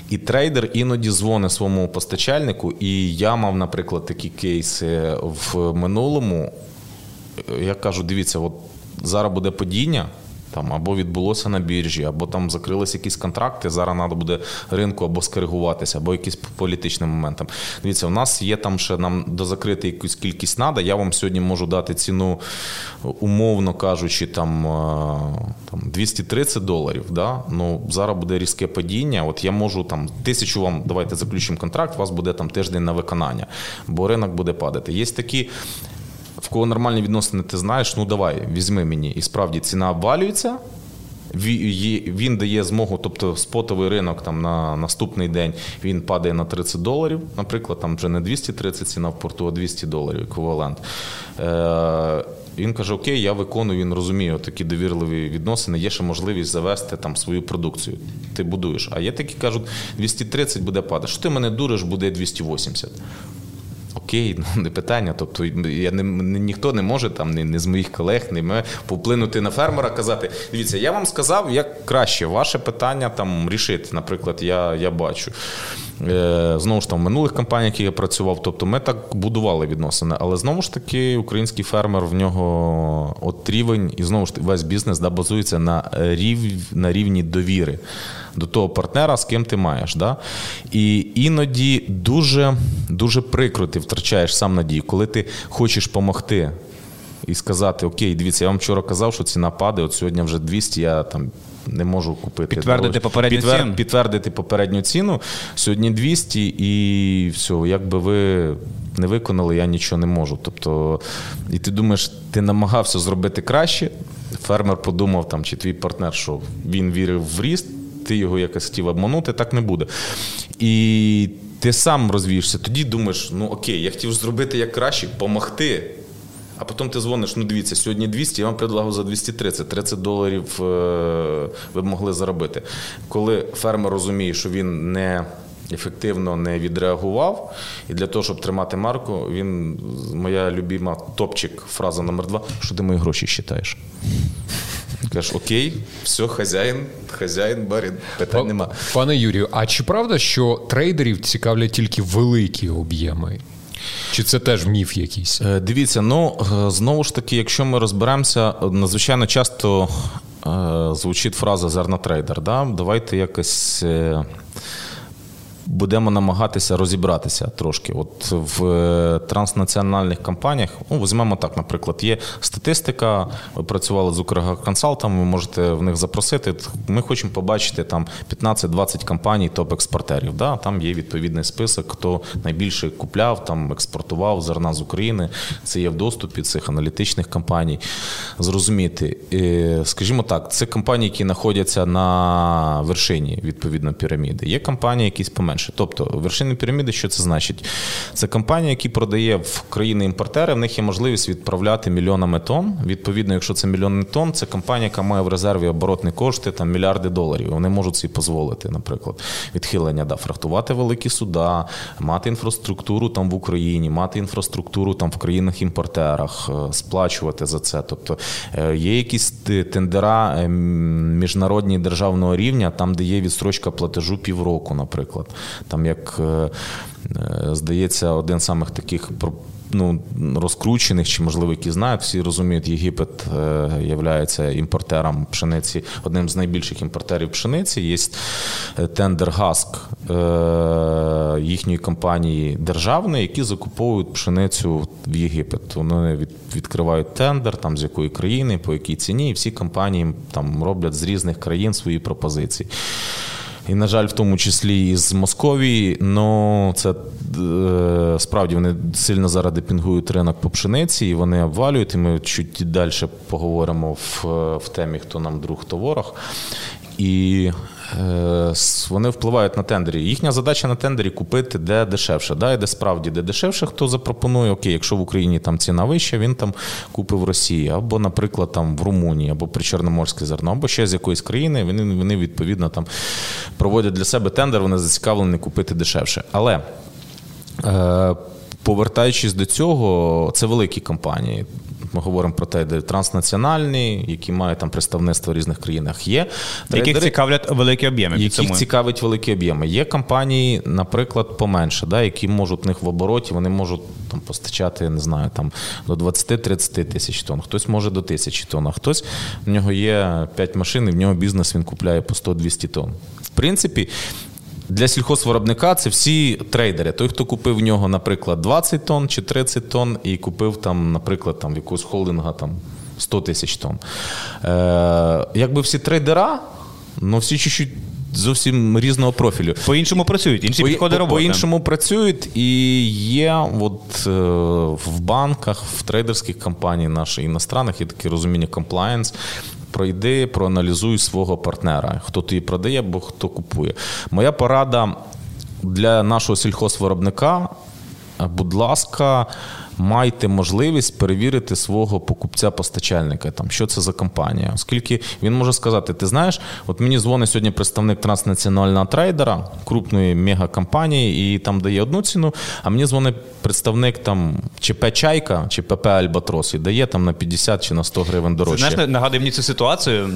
і трейдер іноді дзвонить своєму постачальнику. І я мав, наприклад, такі кейси в минулому. Я кажу: дивіться, от зараз буде падіння там або відбулося на біржі, або там закрилися якісь контракти. Зараз треба буде ринку або скоригуватися, або якісь політичним моментом. Дивіться, у нас є там ще нам дозакрити якусь кількість надо. Я вам сьогодні можу дати ціну, умовно кажучи, там там 230 доларів. Да? Ну зараз буде різке падіння. От я можу там тисячу вам давайте заключимо контракт. У вас буде там тиждень на виконання, бо ринок буде падати. Є такі в кого нормальні відносини, ти знаєш, ну давай, візьми мені. І справді ціна обвалюється. Він дає змогу, тобто спотовий ринок там на наступний день він падає на 30 доларів. Наприклад, там вже не 230 ціна в порту, а 200 доларів еквівалент. Е, він каже: Окей, я виконую, він розуміє такі довірливі відносини. Є ще можливість завести там свою продукцію. Ти будуєш. А є такі кажуть, 230 буде падати. Що ти мене дуриш, буде 280 окей, ну [LAUGHS] не питання. Тобто я не ніхто не може там не, не з моїх колег, не ми поплинути на фермера, казати: дивіться, я вам сказав, як краще ваше питання там рішити. Наприклад, я я бачу. Е, знову ж там в минулих компаніях, які я працював, тобто ми так будували відносини, але знову ж таки український фермер в нього от рівень, і знову ж весь бізнес да, базується на рів, на рівні довіри до того партнера, з ким ти маєш. Да? І іноді дуже дуже прикро ти втрачаєш сам надію, коли ти хочеш допомогти. І сказати, окей, дивіться, я вам вчора казав, що ціна падає, от сьогодні вже 200, я там не можу купити. Підтвердити попередню Підтвер... ціну. Підтвердити попередню ціну. Сьогодні 200 і все, якби ви не виконали, я нічого не можу. Тобто, і ти думаєш, ти намагався зробити краще. Фермер подумав там, чи твій партнер, що він вірив в ріст ти його якось хотів обманути, так не буде. І ти сам розвієшся, тоді думаєш, ну окей, я хотів зробити як краще, помогти. А потім ти дзвониш, ну дивіться, сьогодні 200, я вам предлагав за 230, 30 доларів е, ви б могли заробити. Коли фермер розуміє, що він не ефективно не відреагував, і для того, щоб тримати марку, він, моя любима топчик, фраза номер два, що ти мої гроші вважаєш? Кажеш, окей, все, хазяїн, хазяїн, барін, питань нема. Пане Юрію, а чи правда, що трейдерів цікавлять тільки великі об'єми? Чи це теж міф якийсь? Е, дивіться, ну е, знову ж таки, якщо ми розберемося, надзвичайно часто е, звучить фраза зернотрейдер. Да? Давайте якось будемо намагатися розібратися трошки. От в е, транснаціональних компаніях, ну, візьмемо так, наприклад, є статистика, ви працювали з Укргаконсалтом, ви можете в них запросити. Ми хочемо побачити там 15-20 компаній топ-експортерів. Да? Там є відповідний список, хто найбільше купляв, там експортував зерна з України. Це є в доступі цих аналітичних компаній. Зрозуміти, е, скажімо так, це компанії, які знаходяться на вершині відповідно піраміди. Є компанії, якісь поменше. Тобто, вершини піраміди, що це значить? Це компанія, які продає в країни-імпортери, в них є можливість відправляти мільйонами тонн. Відповідно, якщо це мільйони тонн, це компанія, яка має в резерві оборотні кошти там мільярди доларів. Вони можуть собі дозволити, наприклад, відхилення да, фрахтувати великі суда, мати інфраструктуру там в Україні, мати інфраструктуру там в країнах-імпортерах, е, сплачувати за це. Тобто е, є якісь тендера е, міжнародні державного рівня, там, де є відстрочка платежу півроку, наприклад. Там як здається, один з самих таких ну, розкручених, чи, можливо, які знають, всі розуміють, Єгипет є імпортером пшениці, одним з найбільших імпортерів пшениці. Є тендер ГАСК їхньої компанії державної, які закуповують пшеницю в Єгипет. Вони відкривають тендер, там з якої країни, по якій ціні, і всі компанії там роблять з різних країн свої пропозиції. І, на жаль, в тому числі і з Московії, ну це е, справді вони сильно зараз депінгують ринок по пшениці, і вони обвалюють. І ми чуть далі поговоримо в, в темі, хто нам друг, хто ворог. І Е, вони впливають на тендері. Їхня задача на тендері купити де дешевше. Да, І де справді де дешевше, хто запропонує, окей, якщо в Україні там ціна вища, він там купив в Росії, або, наприклад, там в Румунії, або при Чорноморське зерно, або ще з якоїсь країни. Вони вони відповідно там проводять для себе тендер, вони зацікавлені купити дешевше. Але. Е, повертаючись до цього, це великі компанії. Ми говоримо про те, де транснаціональні, які мають там представництво в різних країнах. Є яких цікавлять великі об'єми. Яких цікавить великі об'єми. Є компанії, наприклад, поменше, да, які можуть в них в обороті, вони можуть там постачати, не знаю, там до 20-30 тисяч тонн. Хтось може до тисячі тонн, а хтось в нього є 5 машин, і в нього бізнес він купляє по 100-200 тонн. В принципі, для сільхозвиробника це всі трейдери. Той, хто купив в нього, наприклад, 20 тонн чи 30 тонн, і купив там, наприклад, там якогось холдинга там 100 тисяч тонн. Е, Якби всі трейдера, ну всі чуть-чуть. Зовсім різного профілю. По-іншому працюють, інші по, підходи роботи. По-іншому працюють і є от, е, в банках, в трейдерських компаніях наших іностранних є таке розуміння комплаєнс пройди, проаналізуй свого партнера, хто тобі продає, або хто купує. Моя порада для нашого сільхозвиробника, будь ласка майте можливість перевірити свого покупця-постачальника, там що це за компанія, оскільки він може сказати: ти знаєш, от мені дзвонить сьогодні представник транснаціонального трейдера, крупної мегакомпанії, і там дає одну ціну. А мені дзвонить представник там ЧП Чайка чи ПП Альбатрос і дає там на 50 чи на 100 гривень дорожче. Знаєш, нагадує мені цю ситуацію.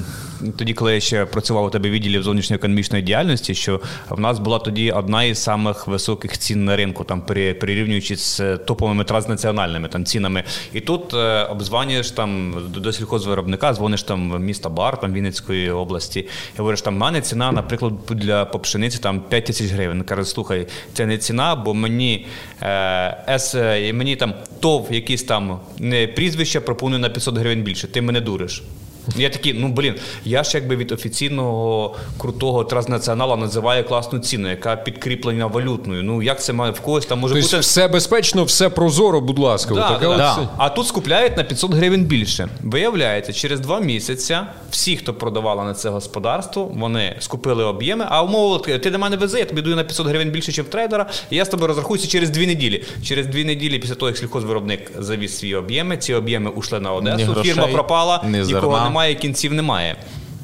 Тоді, коли я ще працював у тебе в відділі зовнішньої економічної діяльності, що в нас була тоді одна із самих високих цін на ринку, там прирівнюючи з топовими транснаціональними національними там цінами. І тут е, обзванюєш там до сільхозвиробника, дзвониш там в місто Бар, там Вінницької області, і говориш, там в мене ціна, наприклад, для по пшениці там 5 тисяч гривень. Каже, слухай, це не ціна, бо мені е, С, е, мені там ТОВ, якісь там не прізвище пропонує на 500 гривень більше. Ти мене дуриш. Я такий, ну блін, я ж якби від офіційного крутого транснаціонала називаю класну ціну, яка підкріплена валютною. Ну як це має в когось там може тобто бути все безпечно, все прозоро, будь ласка. Да, да, да. А тут скупляють на 500 гривень більше. Виявляється, через два місяці всі, хто продавали на це господарство, вони скупили об'єми. А умови, ти до мене вези, я тобі даю на 500 гривень більше, ніж в трейдера. І я з тобою розрахуюся через дві неділі. Через дві неділі після того, як сільхозвиробник завіз свої об'єми, ці об'єми ушли на Одесу. Ні грошей, фірма пропала, нікого немає, кінців немає.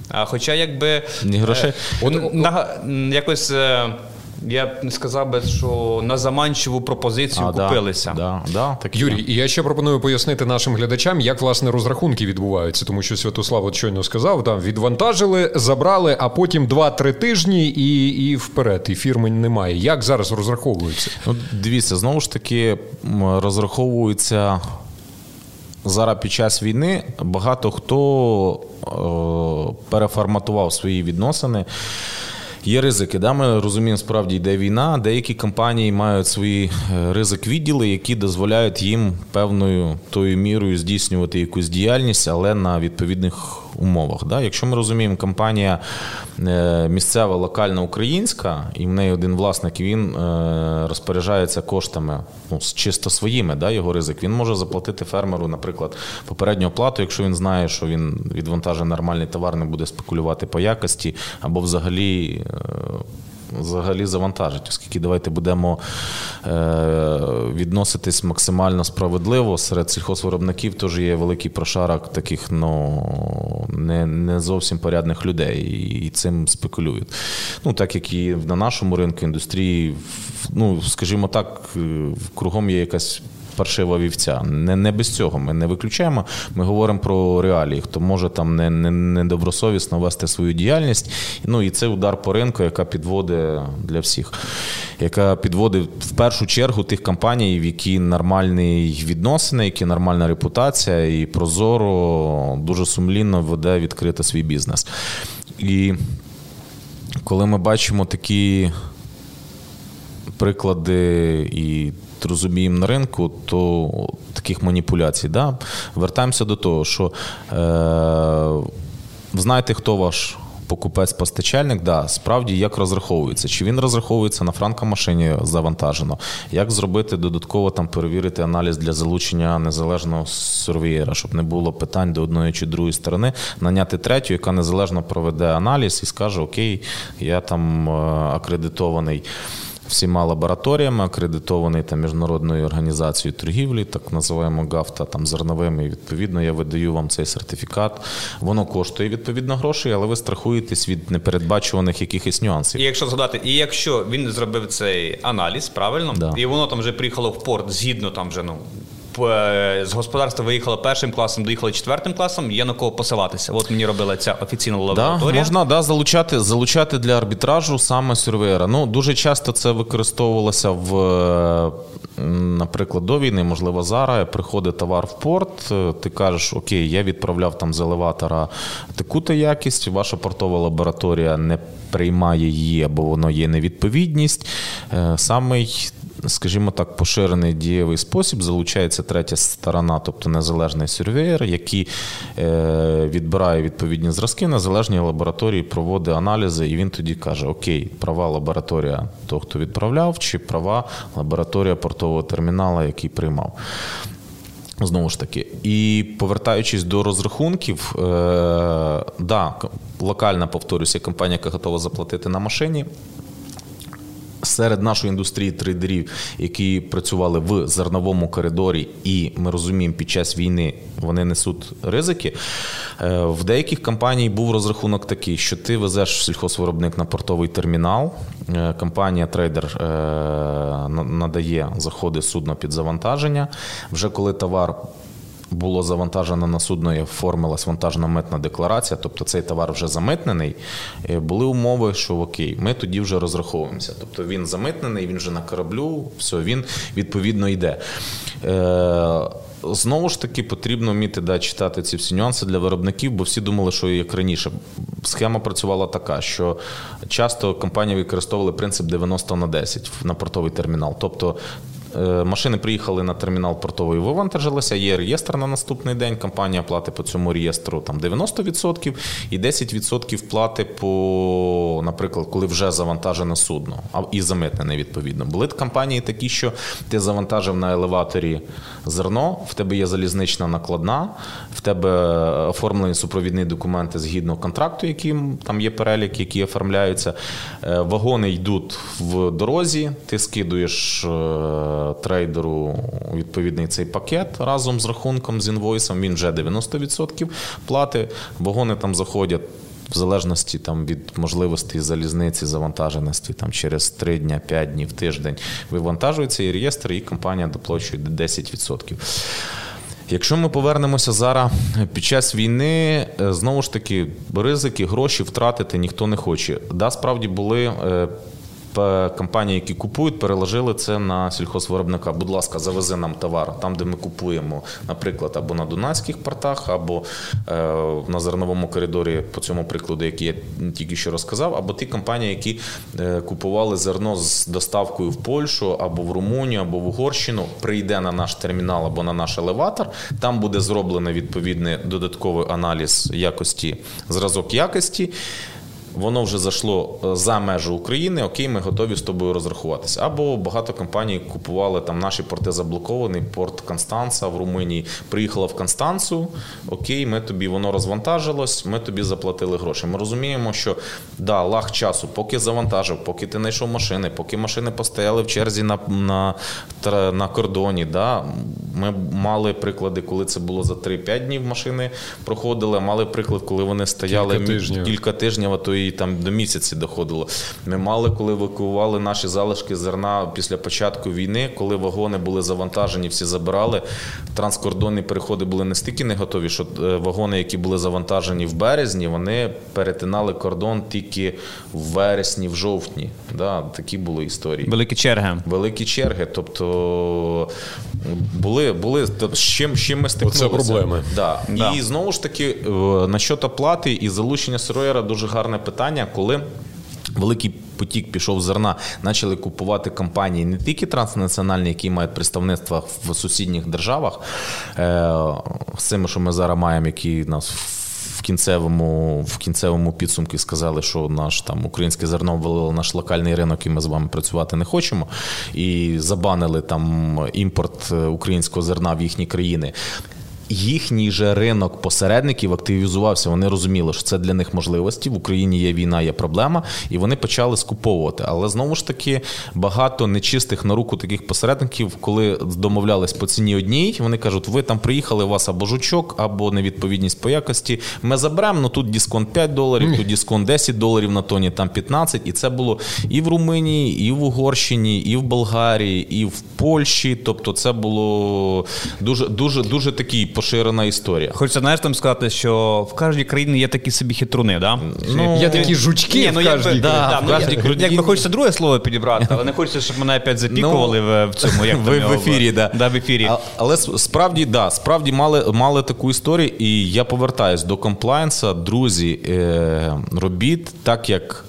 А Хоча, якби Ні грошей. Е, на, якось. Е, я б сказав би, що на заманчиву пропозицію а, купилися. Да, да, так Юрій, і я ще пропоную пояснити нашим глядачам, як власне розрахунки відбуваються, тому що Святослав от щойно сказав, там відвантажили, забрали, а потім 2-3 тижні і і вперед. І фірми немає. Як зараз розраховуються? Ну, Дивіться, знову ж таки розраховується зараз під час війни багато хто е, переформатував свої відносини. Є ризики. Да? Ми розуміємо, справді йде війна. Деякі компанії мають свої е, ризик відділи, які дозволяють їм певною тою мірою здійснювати якусь діяльність, але на відповідних умовах. Да? Якщо ми розуміємо, компанія е, місцева, локальна українська, і в неї один власник, він е, розпоряджається коштами ну, чисто своїми, да, його ризик, він може заплатити фермеру, наприклад, попередню оплату, якщо він знає, що він відвантажує нормальний товар, не буде спекулювати по якості, або взагалі. Е, взагалі завантажить, оскільки давайте будемо е, відноситись максимально справедливо. Серед сільхозвиробників теж є великий прошарок таких ну, не не зовсім порядних людей і цим спекулюють. Ну, Так як і на нашому ринку індустрії, ну, скажімо так, кругом є якась паршива вівця. Не не без цього ми не виключаємо. Ми говоримо про реалії, хто може там не, не, недобросовісно вести свою діяльність. Ну і це удар по ринку, яка підводить для всіх, яка підводить в першу чергу тих компаній, в які нормальні відносини, які нормальна репутація, і прозоро дуже сумлінно веде відкрити свій бізнес. І коли ми бачимо такі приклади і розуміємо на ринку, то таких маніпуляцій. Да? Вертаємося до того, що е, знаєте, хто ваш. Покупець-постачальник, да, справді як розраховується. Чи він розраховується на франкомашині завантажено? Як зробити додатково там перевірити аналіз для залучення незалежного сурвієра, щоб не було питань до одної чи другої сторони, наняти третю, яка незалежно проведе аналіз і скаже: Окей, я там е, акредитований всіма лабораторіями, акредитований там міжнародною організацією торгівлі, так називаємо ГАФТА, там зерновими. І відповідно я видаю вам цей сертифікат. Воно коштує відповідно грошей, але ви страхуєтесь від непередбачуваних якихось нюансів. І якщо згадати, і якщо він зробив цей аналіз, правильно, да. і воно там вже приїхало в порт згідно там вже ну з господарства виїхала першим класом, доїхала четвертим класом. Є на кого посилатися. От мені робила ця офіційна лабораторія. Да, Можна да, залучати залучати для арбітражу саме сюрвеєра. Ну дуже часто це використовувалося в, е, наприклад, до війни, можливо, зараз приходить товар в порт. Е, ти кажеш, окей, я відправляв там з елеватора таку-то якість. Ваша портова лабораторія не приймає її, бо воно є невідповідність. Самий скажімо так, поширений дієвий спосіб залучається третя сторона, тобто незалежний сервеєр, який е, відбирає відповідні зразки, незалежні лабораторії проводить аналізи, і він тоді каже: Окей, права лабораторія того, хто відправляв, чи права лабораторія портового термінала, який приймав. Знову ж таки, і повертаючись до розрахунків, е, да, локальна повторюся, компанія, яка готова заплатити на машині серед нашої індустрії трейдерів, які працювали в зерновому коридорі, і ми розуміємо, під час війни вони несуть ризики. Е, в деяких компаній був розрахунок такий, що ти везеш сільхозвиробник на портовий термінал. Е, компанія трейдер е, надає заходи судна під завантаження. Вже коли товар було завантажено на судно і оформилась вантажна митна декларація, тобто цей товар вже замитнений. Е, були умови, що окей, ми тоді вже розраховуємося. Тобто він замитнений, він вже на кораблю, все, він відповідно йде. Е, знову ж таки, потрібно вміти да, читати ці всі нюанси для виробників, бо всі думали, що як раніше. Схема працювала така, що часто компанії використовували принцип 90 на 10 на портовий термінал. Тобто машини приїхали на термінал портовий, вивантажилися, є реєстр на наступний день. Компанія платить по цьому реєстру там 90% і 10% плати по, наприклад, коли вже завантажене судно, і замитнене відповідно. Були компанії такі, що ти завантажив на елеваторі зерно, в тебе є залізнична накладна, в тебе оформлені супровідні документи згідно контракту, яким там є перелік, які оформляються. Е, вагони йдуть в дорозі, ти скидуєш. Трейдеру відповідний цей пакет разом з рахунком з інвойсом. Він вже 90% плати. Вагони там заходять. В залежності там від можливості залізниці, завантаженості там через 3 дні, 5 днів, тиждень вивантажується і реєстр, і компанія доплачує 10%. Якщо ми повернемося зараз під час війни, е, знову ж таки, ризики, гроші втратити ніхто не хоче. Да, справді були е, компанії, які купують, переложили це на сільхозвиробника. Будь ласка, завези нам товар там, де ми купуємо, наприклад, або на Дунайських портах, або е, на зерновому коридорі, по цьому прикладу, який я тільки що розказав, або ті компанії, які е, купували зерно з доставкою в Польщу, або в Румунію, або в Угорщину, прийде на наш термінал або на наш елеватор. Там буде зроблено відповідний додатковий аналіз якості, зразок якості воно вже зайшло е, за межі України, окей, ми готові з тобою розрахуватися. Або багато компаній купували там наші порти заблоковані, порт Констанца в Румунії. Приїхала в Констанцу, окей, ми тобі воно розвантажилось, ми тобі заплатили гроші. Ми розуміємо, що да, лаг часу, поки завантажив, поки ти знайшов машини, поки машини постояли в черзі на на, на кордоні. Да, Ми мали приклади, коли це було за 3-5 днів машини проходили. Мали приклад, коли вони стояли кілька тижнів, кілька тижнів а то і там до місяці доходило. Ми мали, коли евакуювали наші залишки зерна після початку війни, коли вагони були завантажені, всі забирали. Транскордонні переходи були настільки не готові, що е, вагони, які були завантажені в березні, вони перетинали кордон тільки в вересні, в жовтні. Да, Такі були історії. Великі черги. Великі черги. Тобто були, були з чим, з чим ми стикнулися. Оце проблеми. Да. да. І знову ж таки, е, насчет оплати і залучення сироєра дуже гарне питання, коли. Великий потік пішов зерна, почали купувати компанії не тільки транснаціональні, які мають представництва в сусідніх державах, е, з цими, що ми зараз маємо, які нас в кінцевому в кінцевому підсумку сказали, що наш там українське зерно ввалило наш локальний ринок, і ми з вами працювати не хочемо. І забанили там імпорт е, українського зерна в їхні країни їхній же ринок посередників активізувався. Вони розуміли, що це для них можливості. В Україні є війна, є проблема, і вони почали скуповувати. Але знову ж таки багато нечистих на руку таких посередників, коли домовлялись по ціні одній, вони кажуть: ви там приїхали, у вас або жучок, або невідповідність по якості. Ми заберемо, ну тут дисконт 5 доларів, тут дисконт 10 доларів на тоні, там 15. І це було і в Румунії, і в Угорщині, і в Болгарії, і в Польщі. Тобто, це було дуже дуже дуже такий поширена історія. Хочеться знаєш там сказати, що в кожній країні є такі собі хитруни, да? Ну, є такі жучки Ні, ну, в кожній да, да, в кожній ну, Якби хочеться друге слово підібрати, але не хочеться, щоб мене опять запікували ну, в цьому як [LAUGHS] в, в ефірі. Да. Да, в ефірі. А, але справді, да, справді мали мали таку історію, і я повертаюсь до комплайнса. Друзі, е, робіть так, як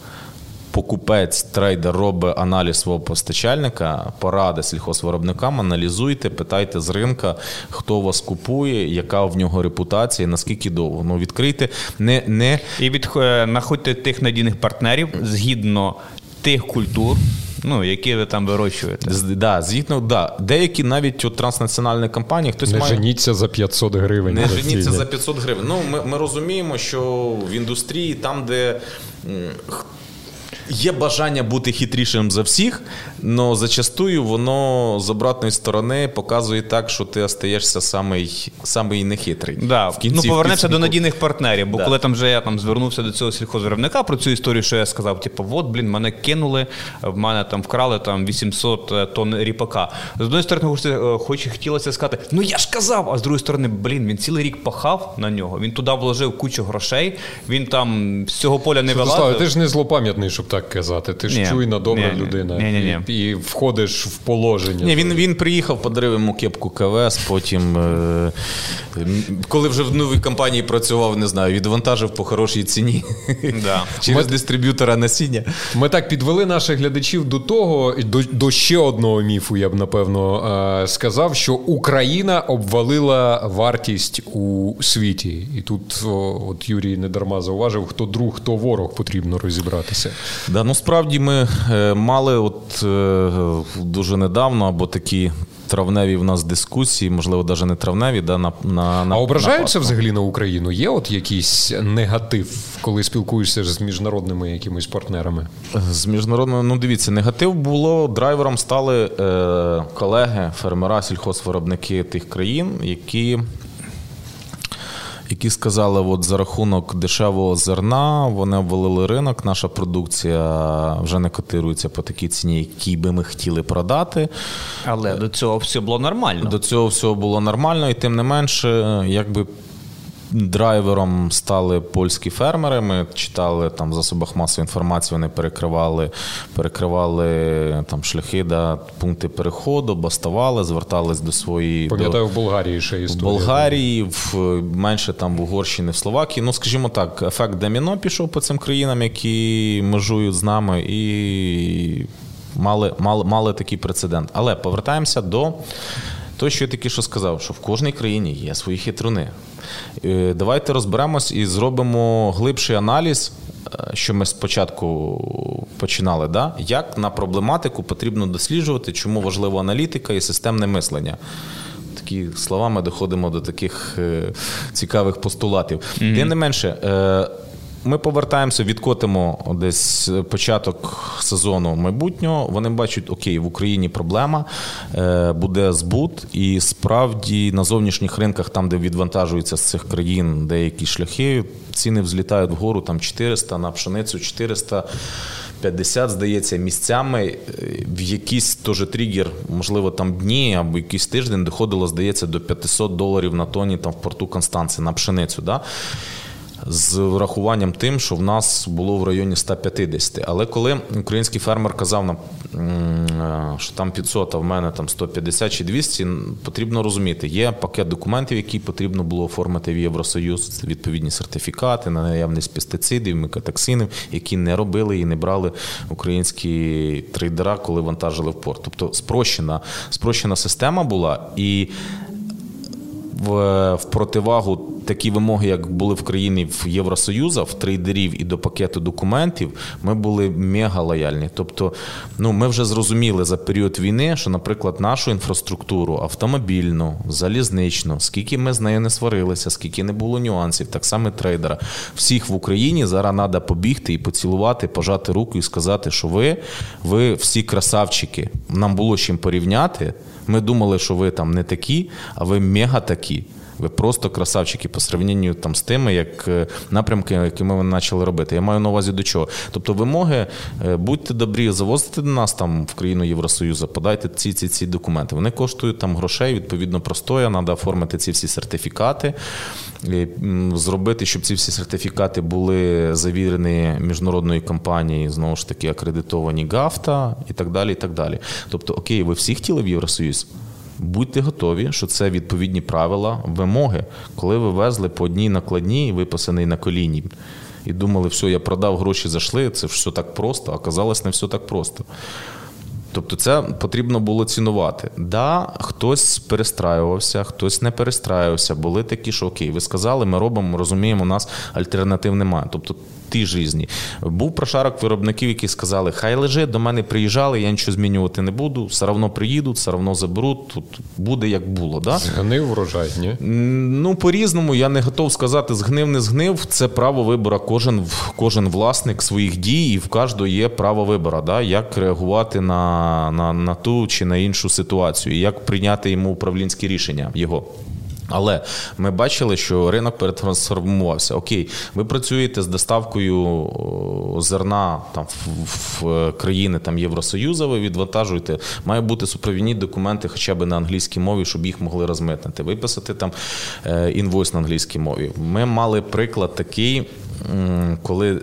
покупець, трейдер робить аналіз свого постачальника, поради сільхозвиробникам, аналізуйте, питайте з ринка, хто вас купує, яка в нього репутація, наскільки довго. Ну, відкрийте, не, не... І від, е, знаходьте тих надійних партнерів згідно тих культур. Ну, які ви там вирощуєте. Да, згідно, да. Деякі навіть от транснаціональні компанії хтось не має... женіться за 500 гривень. Не женіться за 500 гривень. Ну, ми, ми розуміємо, що в індустрії, там, де Є бажання бути хитрішим за всіх, але зачастую воно з обратної сторони показує так, що ти остаєшся самий самий нехитрий. Да. В кінці, ну, повернемося до надійних партнерів. Бо да. коли там вже я там звернувся до цього сільхозвиробника про цю історію, що я сказав, типу, от, блін, мене кинули, в мене там вкрали там 800 е, тонн ріпака. З однієї сторони, е, хоч хотілося сказати, ну я ж казав, а з другої сторони, блін, він цілий рік пахав на нього, він туди вложив кучу грошей, він там з цього поля не вилазив. Ти ж не злопам'ятний, щоб так казати. Ти ж ні, чуйна, добра ні, людина ні, і, і входиш в положення. Ні, Він він приїхав, подарив йому кепку КВС, потім, е, коли вже в новій компанії працював, не знаю, відвантажив по хорошій ціні [LAUGHS] да. [LAUGHS] через ми, дистриб'ютора насіння. Ми так підвели наших глядачів до того, до, до ще одного міфу, я б напевно е, сказав, що Україна обвалила вартість у світі. І тут от Юрій недарма зауважив, хто друг, хто ворог потрібно розібратися. Да, ну справді ми е, мали от е, дуже недавно або такі. Травневі в нас дискусії, можливо, навіть не травневі, да, на на, на А ображаються на взагалі на Україну? Є от якийсь негатив, коли спілкуєшся з міжнародними якимись партнерами? З міжнародними, ну дивіться, негатив було драйвером стали е, колеги, фермера, сільхозвиробники тих країн, які які сказали, от за рахунок дешевого зерна вони обвалили ринок. Наша продукція вже не котирується по такій ціні, якій би ми хотіли продати. Але до цього все було нормально. До цього всього було нормально, і тим не менше, якби драйвером стали польські фермери. Ми читали там в засобах масової інформації, вони перекривали перекривали там шляхи, да, пункти переходу, бастували, звертались до своєї. Пам'ятаю, до... в Болгарії ще історія. В Болгарії, в менше там в Угорщині, в Словакії. Ну, скажімо так, ефект доміно пішов по цим країнам, які межують з нами, і мали, мали, мали такий прецедент. Але повертаємося до. То, що я таки що сказав, що в кожній країні є свої хитруни. Е, давайте розберемось і зробимо глибший аналіз, е, що ми спочатку починали. Да? Як на проблематику потрібно досліджувати, чому важлива аналітика і системне мислення. Такі словами доходимо до таких е, цікавих постулатів. Mm-hmm. Тим не менше, ми повертаємося, відкотимо десь початок сезону майбутнього. Вони бачать, окей, в Україні проблема, е, буде збут, і справді на зовнішніх ринках, там, де відвантажуються з цих країн деякі шляхи, ціни взлітають вгору там 400 на пшеницю 400. 50, здається, місцями е, в якийсь теж тригер, можливо, там дні або якийсь тиждень доходило, здається, до 500 доларів на тоні там в порту Констанції на пшеницю. Да? З врахуванням тим, що в нас було в районі 150. Але коли український фермер казав нам, що там 500, а в мене там 150 чи 200, потрібно розуміти, є пакет документів, які потрібно було оформити в Євросоюз, відповідні сертифікати на наявність пестицидів, микотоксинів, які не робили і не брали українські трейдера, коли вантажили в порт. Тобто спрощена, спрощена система була і в, противагу такі вимоги, як були в країні в Євросоюзу, в трейдерів і до пакету документів, ми були мега лояльні. Тобто, ну ми вже зрозуміли за період війни, що, наприклад, нашу інфраструктуру автомобільну, залізничну, скільки ми з нею не сварилися, скільки не було нюансів, так само трейдера. Всіх в Україні зараз треба побігти і поцілувати, пожати руку і сказати, що ви, ви всі красавчики. Нам було чим порівняти. Ми думали, що ви там не такі, а ви мега такі. Ви просто красавчики по сравненню там з тими, як е, напрямки, які ми почали робити. Я маю на увазі до чого. Тобто, вимоги, е, будьте добрі, завозите до нас там в країну Євросоюзу, подайте ці ці ці документи. Вони коштують там грошей, відповідно, простоя. Треба оформити ці всі сертифікати, зробити, щоб ці всі сертифікати були завірені міжнародною компанією, знову ж таки, акредитовані ГАФТА і так далі. і так далі. Тобто, окей, ви всі хотіли в Євросоюз? Будьте готові, що це відповідні правила, вимоги, коли ви везли по одній накладній, виписаний на коліні, і думали, все, я продав гроші, зайшли, це все так просто, оказалось не все так просто. Тобто це потрібно було цінувати. Да, хтось перестраювався, хтось не перестраювався. Були такі, що окей, ви сказали, ми робимо, розуміємо, у нас альтернатив немає. Тобто ті ж різні. Був прошарок виробників, які сказали, хай лежить, до мене приїжджали, я нічого змінювати не буду, все одно приїдуть, все одно заберуть. Тут буде як було. Да? Згнив врожай, ні? Ну, по-різному, я не готов сказати, згнив, не згнив. Це право вибору. Кожен кожен власник своїх дій, і в кожного є право вибору, да? як реагувати на, на, на ту чи на іншу ситуацію, як прийняти йому управлінське рішення його. Але ми бачили, що ринок перетрансформувався. Окей, ви працюєте з доставкою зерна там в, країни там Євросоюзу, ви відвантажуєте. Має бути супровідні документи, хоча б на англійській мові, щоб їх могли розмитнити. Виписати там е, інвойс на англійській мові. Ми мали приклад такий, коли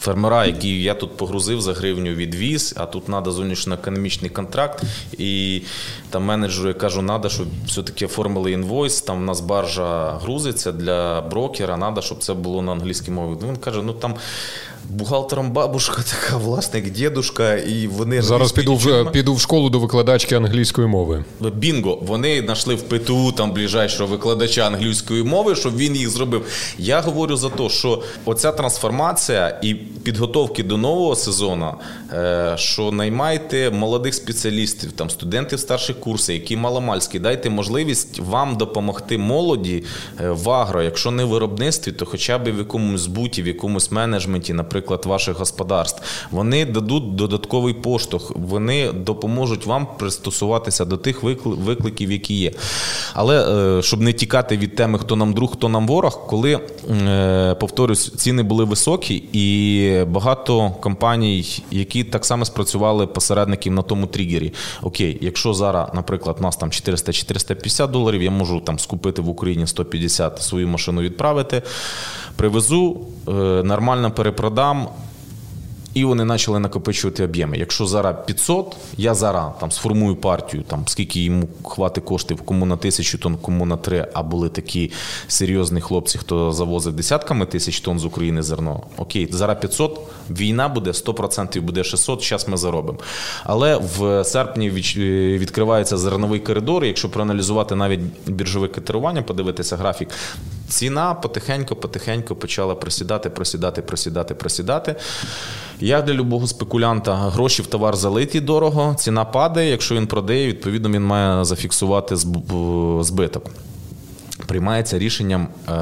фермера, які я тут погрузив за гривню відвіз, а тут треба зовнішньоекономічний контракт. І там менеджеру я кажу, треба, щоб все-таки оформили інвойс. Там в нас баржа грузиться для брокера, треба, щоб це було на англійській мові. Він каже: ну там бухгалтером бабушка, така власник, дідушка, і вони зараз піду в піду в школу до викладачки англійської мови. Бінго, вони знайшли в ПТУ там ближайшого викладача англійської мови, щоб він їх зробив. Я говорю за те, що оця трансформація і підготовки до нового сезону, е, що наймайте молодих спеціалістів, там студентів старших курсів, які маломальські, дайте можливість вам допомогти молоді е, в агро, якщо не в виробництві, то хоча б в якомусь збуті, в якомусь менеджменті, наприклад ваших господарств, вони дадуть додатковий поштовх, вони допоможуть вам пристосуватися до тих викликів, які є. Але е, щоб не тікати від теми, хто нам друг, хто нам ворог, коли повторюсь, ціни були високі, і багато компаній, які так само спрацювали посередників на тому тригері. Окей, якщо зараз, наприклад, нас там 400-450 доларів, я можу там скупити в Україні 150 свою машину відправити, привезу, е, нормально перепродам. І вони почали накопичувати об'єми. Якщо зараз 500, я зараз там сформую партію, там скільки йому хватить коштів, кому на тисячу тонн, кому на три, а були такі серйозні хлопці, хто завозив десятками тисяч тонн з України зерно. Окей, зараз 500, війна буде 100% буде 600, зараз ми заробимо. Але в серпні відкривається зерновий коридор. Якщо проаналізувати навіть біржове катерування, подивитися графік, ціна потихеньку-потихеньку почала просідати, просідати, просідати, просідати. Як для любого спекулянта, гроші в товар залиті дорого, ціна падає. Якщо він продає, відповідно він має зафіксувати збиток. Приймається рішенням е,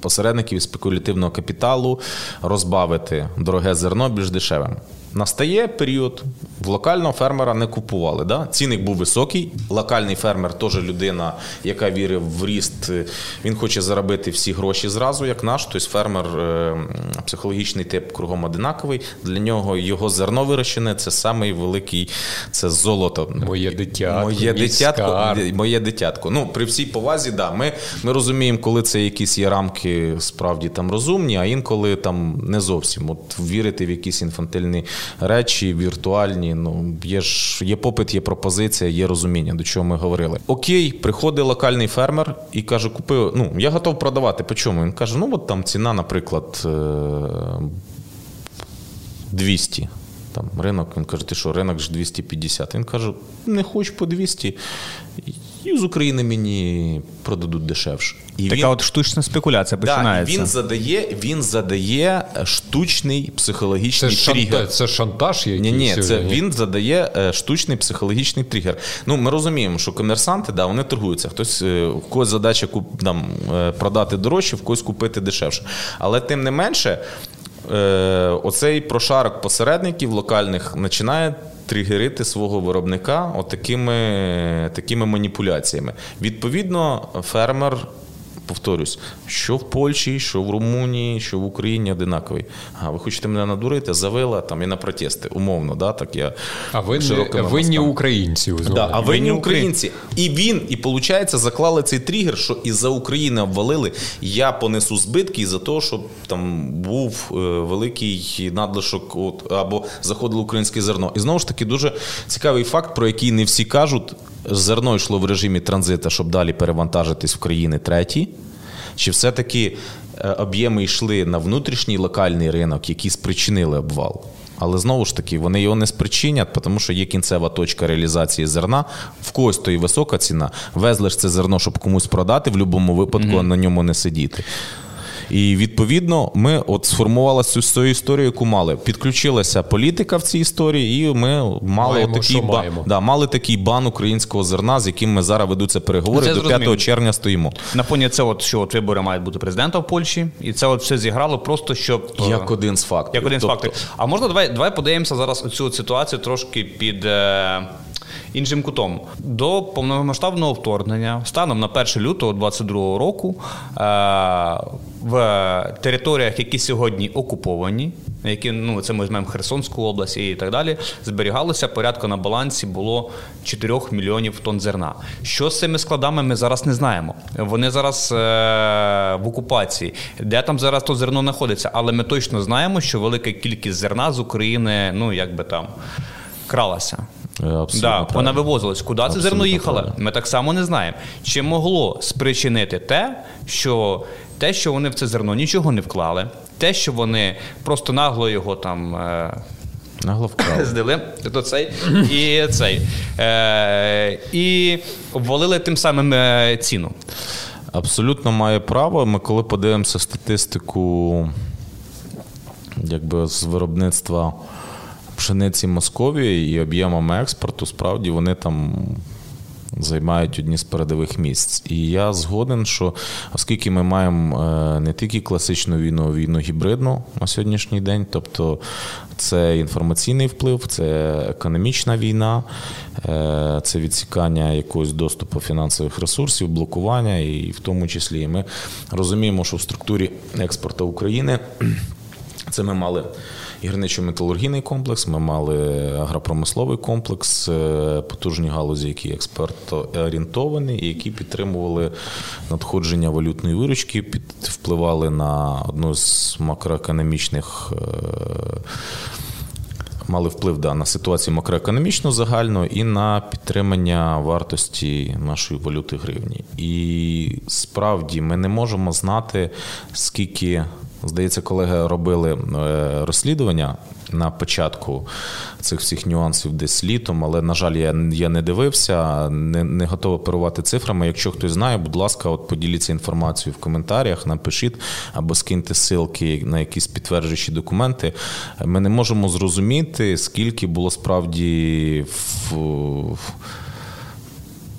посередників спекулятивного капіталу розбавити дороге зерно більш дешевим. Настає період, в локального фермера не купували. Да? Цінник був високий. Локальний фермер теж людина, яка вірить в ріст, він хоче заробити всі гроші зразу, як наш. Тобто фермер е, психологічний тип кругом одинаковий. Для нього його зерно вирощене це самий великий це золото. Моє дитятко. Моє дитятко. Моє дитятко. Ну, при всій повазі, да, ми ми розуміємо, коли це якісь є рамки справді там розумні, а інколи там не зовсім. От вірити в якісь інфантильні речі, віртуальні. Ну є ж є попит, є пропозиція, є розуміння, до чого ми говорили. Окей, приходить локальний фермер і каже: купив. Ну я готов продавати. По чому? Він каже: ну от там ціна, наприклад, 200. Е, там ринок, він каже, ти що, ринок ж 250. Він каже, не хочу по 200 і з України мені продадуть дешевше. І Така він, от штучна спекуляція починається. Да, Він задає він задає штучний психологічний це тригер. Шантаж, це шантаж якийсь? Ні, ні, це він задає е, штучний психологічний тригер. Ну, Ми розуміємо, що комерсанти да, вони торгуються. Хтось е, в когось задача там, е, продати дорожче, в когось купити дешевше. Але тим не менше. Оцей прошарок посередників локальних починає тригерити свого виробника отакими такими маніпуляціями. Відповідно, фермер повторюсь, що в Польщі, що в Румунії, що в Україні одинаковий. А ви хочете мене надурити, завела там і на протести, умовно, да, так я А ви не винні українці. Да, а винні українці. І він, і виходить, заклали цей тригер, що із-за України обвалили, я понесу збитки із-за того, щоб там був е, великий надлишок от, або заходило українське зерно. І знову ж таки, дуже цікавий факт, про який не всі кажуть. Зерно йшло в режимі транзита, щоб далі перевантажитись в країни треті. Чи все-таки е, об'єми йшли на внутрішній локальний ринок, які спричинили обвал? Але знову ж таки, вони його не спричинять, тому що є кінцева точка реалізації зерна. В когось то і висока ціна. Везли ж це зерно, щоб комусь продати, в будь-якому випадку mm-hmm. на ньому не сидіти. І відповідно ми от сформували цю свою історію, яку мали. Підключилася політика в цій історії, і ми мали маємо, такий ба... да, мали такий бан українського зерна, з яким ми зараз ведуться переговори. Це До 5 червня стоїмо. На фоні це, от що от вибори мають бути президента в Польщі, і це от все зіграло просто щоб як один з факторів. Як один тобто... з факторів. А можна давай давай подивимося зараз цю ситуацію трошки під. Е іншим кутом. До повномасштабного вторгнення, станом на 1 лютого 2022 року, е, в територіях, які сьогодні окуповані, які ну це ми візьмемо Херсонську область і так далі, зберігалося порядку на балансі було 4 мільйонів тонн зерна. Що з цими складами ми зараз не знаємо. Вони зараз е, в окупації, де там зараз то зерно знаходиться, але ми точно знаємо, що велика кількість зерна з України, ну якби там кралася. Е, абсолютно да, Вона вивозилась. Куди це зерно їхало? Ми так само не знаємо. Чи могло спричинити те, що те, що вони в це зерно нічого не вклали, те, що вони просто нагло його там. Е, Нагло вкрали. Здали то цей і цей. Е, І обвалили тим самим е, ціну. Абсолютно має право. Ми коли подивимося статистику якби з виробництва пшениці Московії і об'ємами експорту, справді вони там займають одні з передових місць. І я згоден, що оскільки ми маємо е, не тільки класичну війну, а війну гібридну на сьогоднішній день, тобто це інформаційний вплив, це економічна війна, е, це відсікання якогось доступу фінансових ресурсів, блокування, і в тому числі ми розуміємо, що в структурі експорту України це ми мали гірничо-металургійний комплекс, ми мали агропромисловий комплекс, е, потужні галузі, які експортоорієнтовані і які підтримували надходження валютної виручки, впливали на одну з макроекономічних. Е, мали вплив да, на ситуацію макроекономічну загальну і на підтримання вартості нашої валюти гривні. І справді ми не можемо знати, скільки Здається, колеги робили е, розслідування на початку цих всіх нюансів десь літом, але, на жаль, я я не дивився, не не готовий оперувати цифрами. Якщо хтось знає, будь ласка, от поділіться інформацією в коментарях, напишіть або скиньте ссылки на якісь підтверджуючі документи. Ми не можемо зрозуміти, скільки було справді в,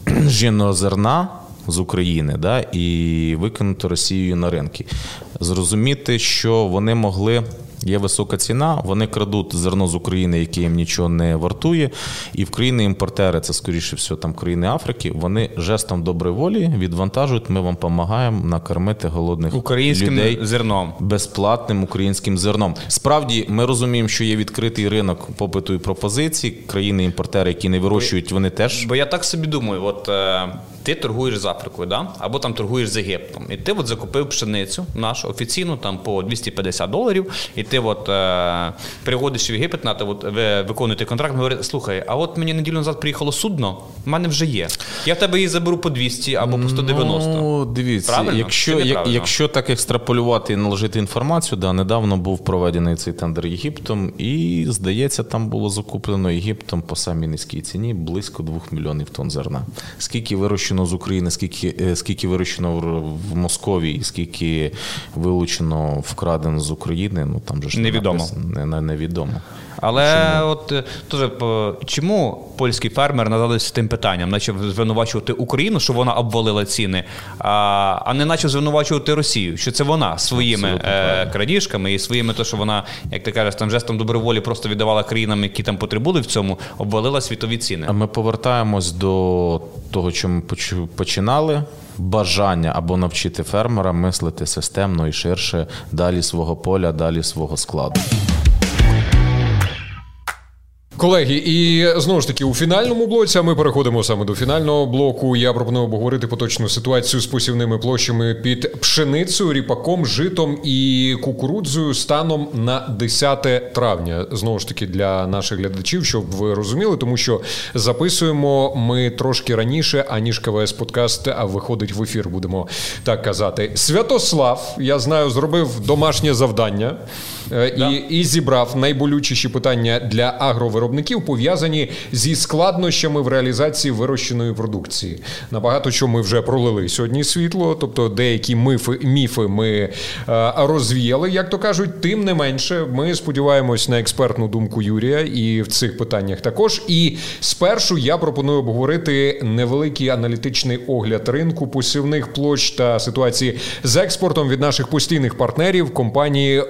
[CLEARS THROAT] жінного зерна з України да, і викинути Росією на ринки. Зрозуміти, що вони могли. Є висока ціна, вони крадуть зерно з України, яке їм нічого не вартує. І в країни імпортери, це скоріше всього, там країни Африки, вони жестом доброї волі відвантажують. Ми вам допомагаємо накормити голодних українським людей зерном безплатним українським зерном. Справді, ми розуміємо, що є відкритий ринок попиту і пропозицій. Країни-імпортери, які не вирощують, вони теж. Бо я так собі думаю, от. Е ти торгуєш з Африкою, да? або там торгуєш з Єгиптом. І ти от закупив пшеницю нашу офіційну там по 250 доларів, і ти от е, приходиш в Єгипет, на от, ви виконуєте контракт, говорить, слухай, а от мені неділю назад приїхало судно, в мене вже є. Я в тебе її заберу по 200 або по 190. Ну, дивіться, Правильно? якщо якщо так екстраполювати і наложити інформацію, да, недавно був проведений цей тендер Єгиптом, і здається, там було закуплено Єгиптом по самій низькій ціні близько 2 мільйонів тонн зерна. Скільки вирощено вилучено з України, скільки е, скільки вирощено в Московії, скільки вилучено вкрадено з України, ну там же ж невідомо. Не, не, невідомо. Але чому? от дуже чому польський фермер надалися тим питанням, наче звинувачувати Україну, що вона обвалила ціни, а а не наче звинувачувати Росію, що це вона своїми е, крадіжками і своїми, то що вона, як ти кажеш, там жестом доброволі просто віддавала країнам, які там потребули в цьому, обвалила світові ціни. А ми повертаємось до того, що ми починали. Бажання або навчити фермера мислити системно і ширше далі свого поля, далі свого складу. Колеги, і знову ж таки у фінальному блоці а ми переходимо саме до фінального блоку. Я пропоную обговорити поточну ситуацію з посівними площами під пшеницею, ріпаком, житом і кукурудзою станом на 10 травня. Знову ж таки, для наших глядачів, щоб ви розуміли, тому що записуємо ми трошки раніше, аніж КВС Подкаст виходить в ефір. Будемо так казати. Святослав, я знаю, зробив домашнє завдання да. і, і зібрав найболючіші питання для агровиробників пов'язані зі складнощами в реалізації вирощеної продукції. Набагато що ми вже пролили сьогодні світло, тобто деякі міфи, міфи ми е, розвіяли, як то кажуть. Тим не менше, ми сподіваємось на експертну думку Юрія і в цих питаннях також. І спершу я пропоную обговорити невеликий аналітичний огляд ринку посівних площ та ситуації з експортом від наших постійних партнерів компанії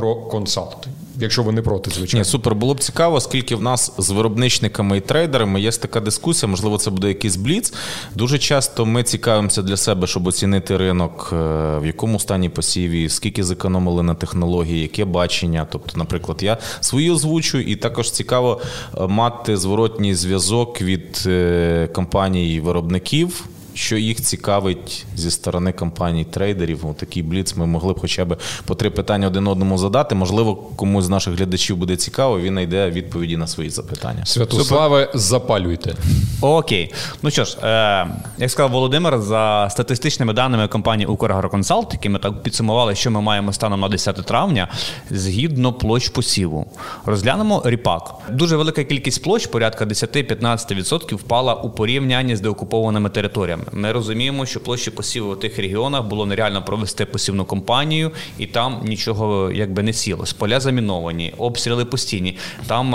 Украгроконсалт якщо ви не проти, звичайно. Ні, супер було б цікаво, оскільки в нас з виробничниками і трейдерами є така дискусія, можливо, це буде якийсь бліц. Дуже часто ми цікавимося для себе, щоб оцінити ринок, е, в якому стані посіві, скільки зекономили на технології, яке бачення. Тобто, наприклад, я свої озвучу, і також цікаво е, мати зворотній зв'язок від е, компаній виробників що їх цікавить зі сторони компаній трейдерів. У такий бліц ми могли б хоча б по три питання один одному задати. Можливо, комусь з наших глядачів буде цікаво. Він знайде відповіді на свої запитання. Святославе, запалюйте. Окей. Ну що ж, е, як сказав Володимир, за статистичними даними компанії Украгроконсалт, які ми так підсумували, що ми маємо станом на 10 травня, згідно площ посіву. Розглянемо ріпак. Дуже велика кількість площ, порядка 10-15% впала у порівнянні з деокупованими територіями. Ми розуміємо, що площі посіву в тих регіонах було нереально провести посівну кампанію, і там нічого якби не сіло. Поля заміновані, обстріли постійні. Там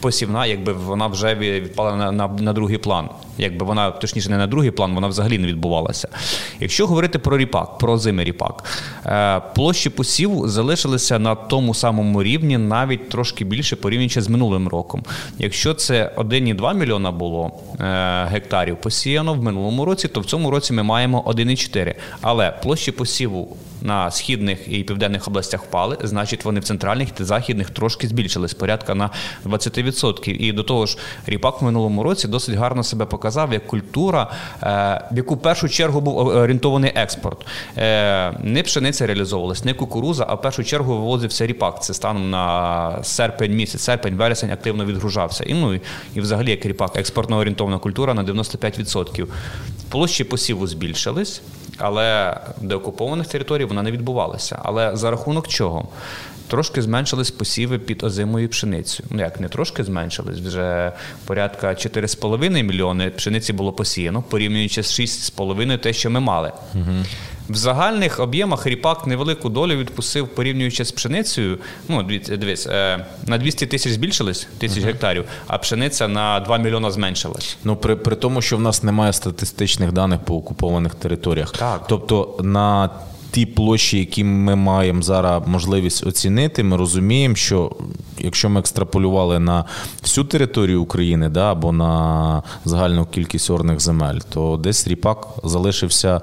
посівна, якби вона вже відпала на, на, на другий план. Якби вона, точніше, не на другий план, вона взагалі не відбувалася. Якщо говорити про ріпак, про озимий ріпак, е, площі посіву залишилися на тому самому рівні, навіть трошки більше порівнюючи з минулим роком. Якщо це 1,2 мільйона було е, гектарів посіяно в минулому році, то в цьому році ми маємо 1,4. Але площі посіву на східних і південних областях впали, значить вони в центральних та західних трошки збільшились порядка на 20%. І до того ж, ріпак в минулому році досить гарно себе показав як культура, е, в яку в першу чергу був орієнтований експорт. Е, не пшениця реалізовувалась, не кукуруза, а в першу чергу вивозився ріпак. Це станом на серпень місяць, серпень, вересень активно відгружався. І ну і взагалі як ріпак, експортно орієнтована культура на 95%. Площі посіву збільшились але деокупованих територій вона не відбувалася. Але за рахунок чого? Трошки зменшились посіви під озимою пшеницею. Ну як не трошки зменшились, вже порядка 4,5 мільйони пшениці було посіяно, порівнюючи з 6,5 те, що ми мали. Угу. В загальних об'ємах ріпак невелику долю відпустив, порівнюючи з пшеницею. Ну, дивись, е, на 200 тисяч збільшились тисяч uh-huh. гектарів, а пшениця на 2 мільйона зменшилась. Ну при при тому, що в нас немає статистичних даних по окупованих територіях. Так. Тобто на Ті площі, які ми маємо зараз можливість оцінити, ми розуміємо, що якщо ми екстраполювали на всю територію України да, або на загальну кількість орних земель, то десь ріпак залишився.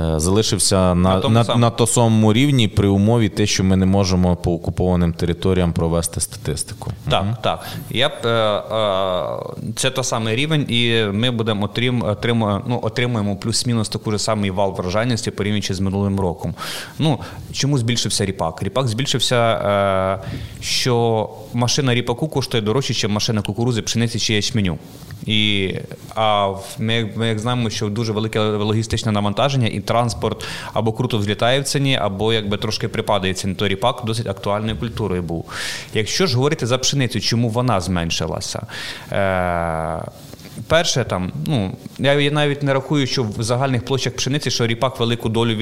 Е, залишився на на, на, на то самому рівні при умові те, що ми не можемо по окупованим територіям провести статистику. Так, угу. так. Я б, е, е, Це той самий рівень, і ми будемо отрим, отримуємо, ну, отримуємо плюс-мінус таку ж самий вал вражальності порівнюючи з минулим роком. Ну, Чому збільшився ріпак? Ріпак збільшився, що машина ріпаку коштує дорожче, ніж машина кукурузи, пшениці чи ячменю. І а ми, ми як знаємо, що дуже велике логістичне навантаження, і транспорт або круто взлітає в ціні, або якби трошки припадає ціні. То ріпак досить актуальною культурою був. Якщо ж говорити за пшеницю, чому вона зменшилася? Е, Перше, там, ну, я навіть не рахую, що в загальних площах пшениці, що ріпак велику долю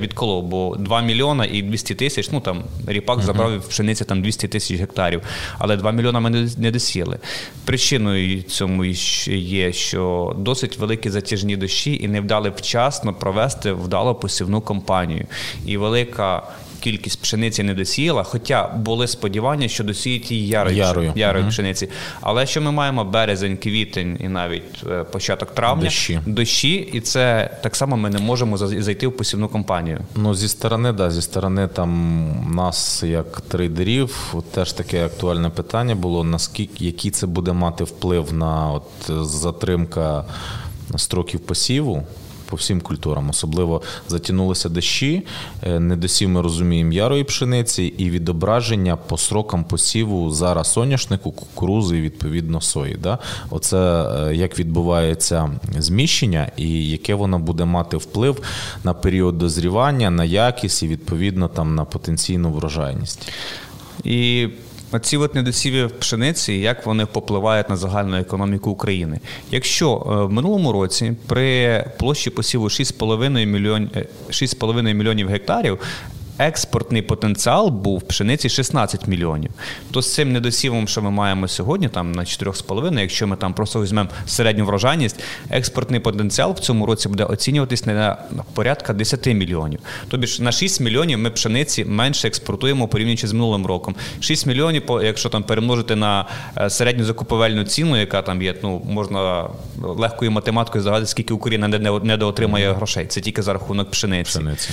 відколов, бо 2 мільйона і 200 тисяч, ну там ріпак uh-huh. забрав в пшениці там 200 тисяч гектарів, але 2 мільйона ми не досіли. Причиною цьому є, що досить великі затяжні дощі і не вдали вчасно провести вдало посівну кампанію. І велика кількість пшениці не досіяла, хоча були сподівання, що досіють її ярою, ярою. ярою угу. пшениці. Але що ми маємо березень, квітень і навіть е, початок травня дощі. дощі, і це так само ми не можемо зайти в посівну компанію. Ну зі сторони, да, зі сторони там нас, як трейдерів, теж таке актуальне питання було: наскільки який це буде мати вплив на от затримка строків посіву по всім культурам. Особливо затягнулися дощі, е, недосів ми розуміємо ярої пшениці і відображення по срокам посіву зараз соняшнику, кукурузи відповідно сої. Да? Оце е, як відбувається зміщення і яке воно буде мати вплив на період дозрівання, на якість і відповідно там на потенційну врожайність. І Оці от недосіві пшениці, як вони попливають на загальну економіку України. Якщо е, в минулому році при площі посіву 6,5 мільйонів 6,5 мільйонів гектарів експортний потенціал був пшениці 16 мільйонів. То з цим недосівом, що ми маємо сьогодні, там на 4,5, якщо ми там просто візьмемо середню врожайність, експортний потенціал в цьому році буде оцінюватись на порядка 10 мільйонів. Тобто на 6 мільйонів ми пшениці менше експортуємо порівнюючи з минулим роком. 6 мільйонів, якщо там перемножити на е, середню закупівельну ціну, яка там є, ну можна легкою математикою згадати, скільки Україна недоотримає грошей. Це тільки за рахунок пшениці. пшениці.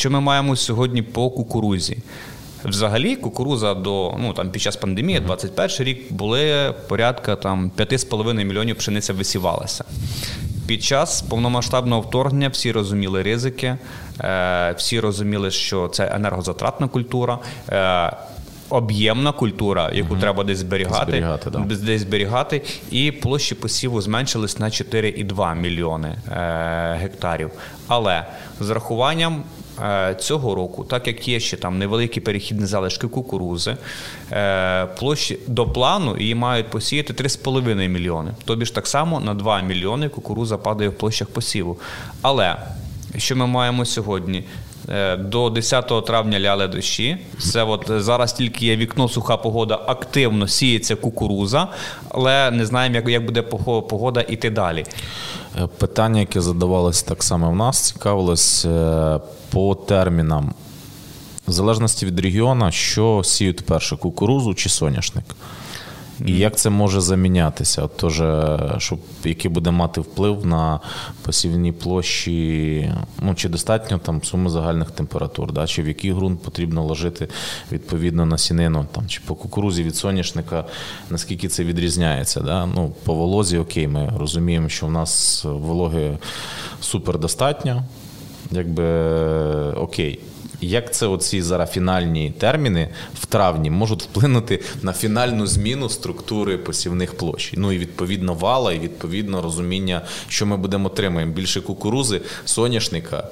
Що ми маємо сьогодні по кукурузі? Взагалі, кукуруза до ну там під час пандемії, 21 рік, були порядка там 5,5 мільйонів пшениця висівалася. Під час повномасштабного вторгнення всі розуміли ризики, е, всі розуміли, що це енергозатратна культура. Е, об'ємна культура, яку угу. треба десь зберігати, зберігати да. десь зберігати, і площі посіву зменшились на 4,2 мільйони е, гектарів. Але з рахуванням. Е, цього року, так як є ще там невеликі перехідні залишки кукурузи, е, площі до плану її мають посіяти 3,5 мільйони. Тобі ж так само на 2 мільйони кукуруза падає в площах посіву. Але що ми маємо сьогодні? Е, до 10 травня ляли дощі. Це от зараз тільки є вікно, суха погода, активно сіється кукуруза, але не знаємо, як як буде погода іти далі. Е, питання, яке задавалось так само в нас, цікавилось е, по термінам. В залежності від регіону, що сіють перше кукурузу чи соняшник. І як це може замінятися? Тож, щоб який буде мати вплив на посівні площі, ну чи достатньо там суми загальних температур, да? чи в який ґрунт потрібно ложити відповідно на сінину, там чи по кукурузі від соняшника, наскільки це відрізняється? Да? Ну, По волозі, окей, ми розуміємо, що в нас вологи супер достатньо, якби окей. Як це оці зараз фінальні терміни в травні можуть вплинути на фінальну зміну структури посівних площ? Ну і відповідно вала, і відповідно розуміння, що ми будемо отримаємо більше кукурузи, соняшника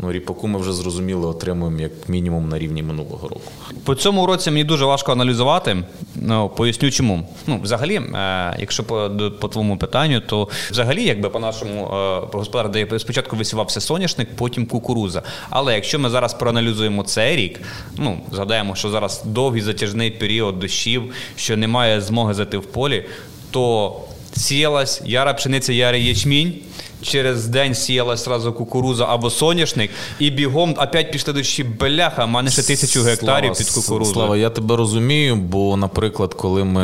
Ну, ріпаку ми вже зрозуміло отримуємо як мінімум на рівні минулого року. По цьому році мені дуже важко аналізувати. Ну, Поясню чому. Ну, Взагалі, е, якщо по по твоєму питанню, то взагалі, якби по нашому е, господар, де спочатку висівався соняшник, потім кукуруза. Але якщо ми зараз проаналізуємо цей рік, ну згадаємо, що зараз довгий затяжний період дощів, що немає змоги зайти в полі, то сіялась яра пшениця, ярий ячмінь через день сіяла сразу кукуруза або соняшник, і бігом опять пішли дощі бляха, мене ще тисячу гектарів під кукурузу. Слава, я тебе розумію, бо, наприклад, коли ми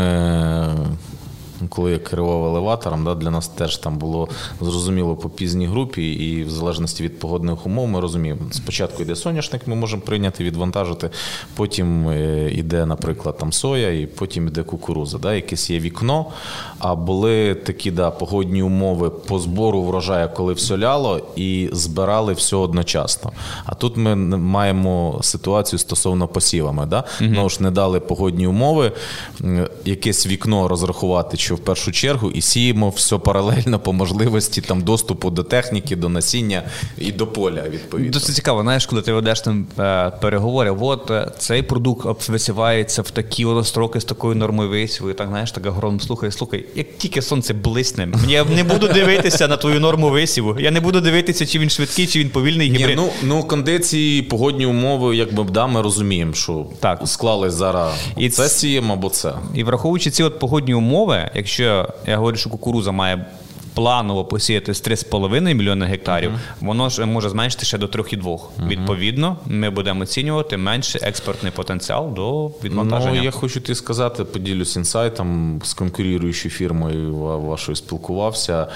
коли я керував елеватором, да, для нас теж там було зрозуміло по пізній групі, і в залежності від погодних умов ми розуміємо, спочатку йде соняшник, ми можемо прийняти, відвантажити, потім йде, е, наприклад, там соя, і потім йде кукуруза. Да, Якесь є вікно. А були такі да, погодні умови по збору врожаю, коли все ляло, і збирали все одночасно. А тут ми маємо ситуацію стосовно посівами. Да? Угу. Ну ж не дали погодні умови, якесь вікно розрахувати що в першу чергу і сіємо все паралельно по можливості там доступу до техніки, до насіння і до поля. Відповідно, досить цікаво. Знаєш, коли ти ведеш там е, переговори, от е, цей продукт висівається в такі строки з такою нормою висіву, і так знаєш, так агроном слухай, слухай, як тільки сонце блисне, я не буду дивитися на твою норму висіву. Я не буду дивитися, чи він швидкий, чи він повільний гібрид. Ні, Ну ну кондиції, погодні умови, якби да, ми розуміємо, що так склались зараз і це сіємо або це. І враховуючи ці от погодні умови, якщо я говорю, що кукуруза має планово посіяти з 3,5 мільйони гектарів, uh-huh. воно ж може зменшити ще до 3,2. Uh-huh. Відповідно, ми будемо оцінювати менший експортний потенціал до відвантаження. Ну, Я хочу ті сказати, поділюсь інсайтом з конкуруючою фірмою вашою спілкувався.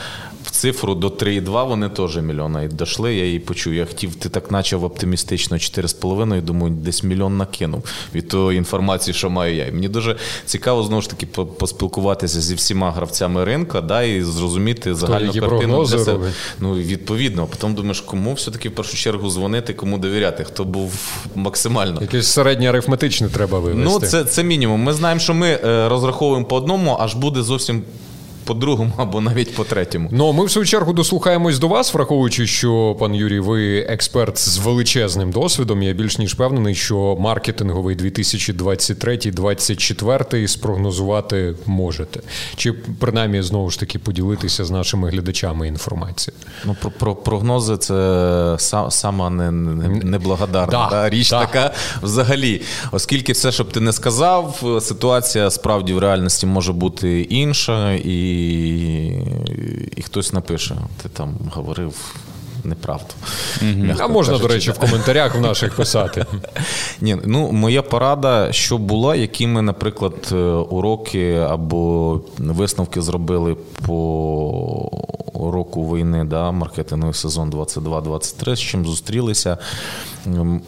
В цифру до 3,2 вони теж мільйона і дійшли. Я її почув. Я хотів, ти так почав оптимістично 4,5, думаю, десь мільйон накинув від тої інформації, що маю я. І мені дуже цікаво знову ж таки поспілкуватися зі всіма гравцями ринку да, і зрозуміти загальну картину для себе. Ну, відповідно, а потім думаєш, кому все-таки в першу чергу дзвонити, кому довіряти, хто був максимально. Якесь середнє арифметичне треба вивести. Ну, це це мінімум. Ми знаємо, що ми е, розраховуємо по одному, аж буде зовсім по другому або навіть по третьому. Ну ми в свою чергу дослухаємось до вас, враховуючи, що пан Юрій, ви експерт з величезним досвідом. Я більш ніж впевнений, що маркетинговий 2023-2024 спрогнозувати можете, чи принаймні знову ж таки поділитися з нашими глядачами інформацією. Ну про, про прогнози це сама не, не, неблагодарна да, да, річ да. така взагалі, оскільки все, щоб ти не сказав, ситуація справді в реальності може бути інша і і хтось напише: ти там говорив. Неправду. Mm-hmm. А можна, кажучи, до речі, в коментарях в наших писати. [LAUGHS] Ні, ну Моя порада, що була, які ми, наприклад, е, уроки або висновки зробили по року війни, да, маркетинговий сезон 22-23, з чим зустрілися.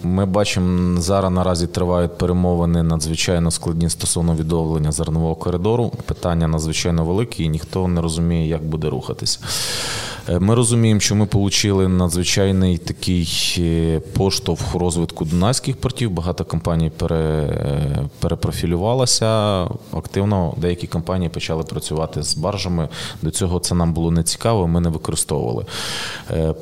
Ми бачимо, зараз наразі тривають перемовини надзвичайно складні стосовно відновлення зернового коридору. Питання надзвичайно великі, і ніхто не розуміє, як буде рухатися. Е, ми розуміємо, що ми отримали надзвичайний такий е, поштовх розвитку дунайських портів. Багато компаній пере, е, перепрофілювалося активно. Деякі компанії почали працювати з баржами. До цього це нам було не цікаво, ми не використовували.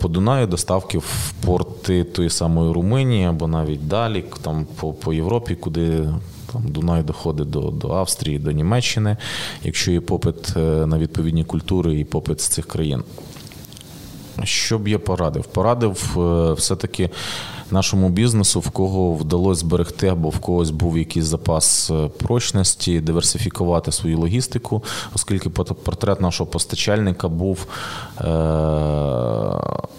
По Дунаю доставки в порти тої самої Румунії або навіть далі, там по, по Європі, куди. Там Дунай доходить до до Австрії, до Німеччини, якщо є попит на відповідні культури і попит з цих країн. Що б я порадив? Порадив е, все-таки нашому бізнесу, в кого вдалося зберегти або в когось був якийсь запас е, прочності, диверсифікувати свою логістику, оскільки портрет нашого постачальника був. Е-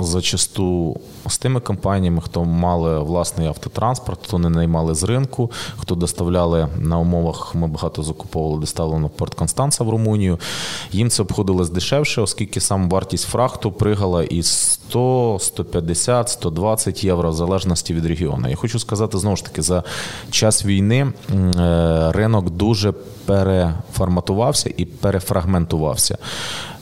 зачасту з тими компаніями, хто мали власний автотранспорт, хто не наймали з ринку, хто доставляли на умовах, ми багато закуповували доставлено в Порт Констанца в Румунію. Їм це обходилось дешевше, оскільки сам вартість фрахту пригала із 100, 150, 120 євро в залежності від регіону. Я хочу сказати знову ж таки, за час війни е, ринок дуже переформатувався і перефрагментувався.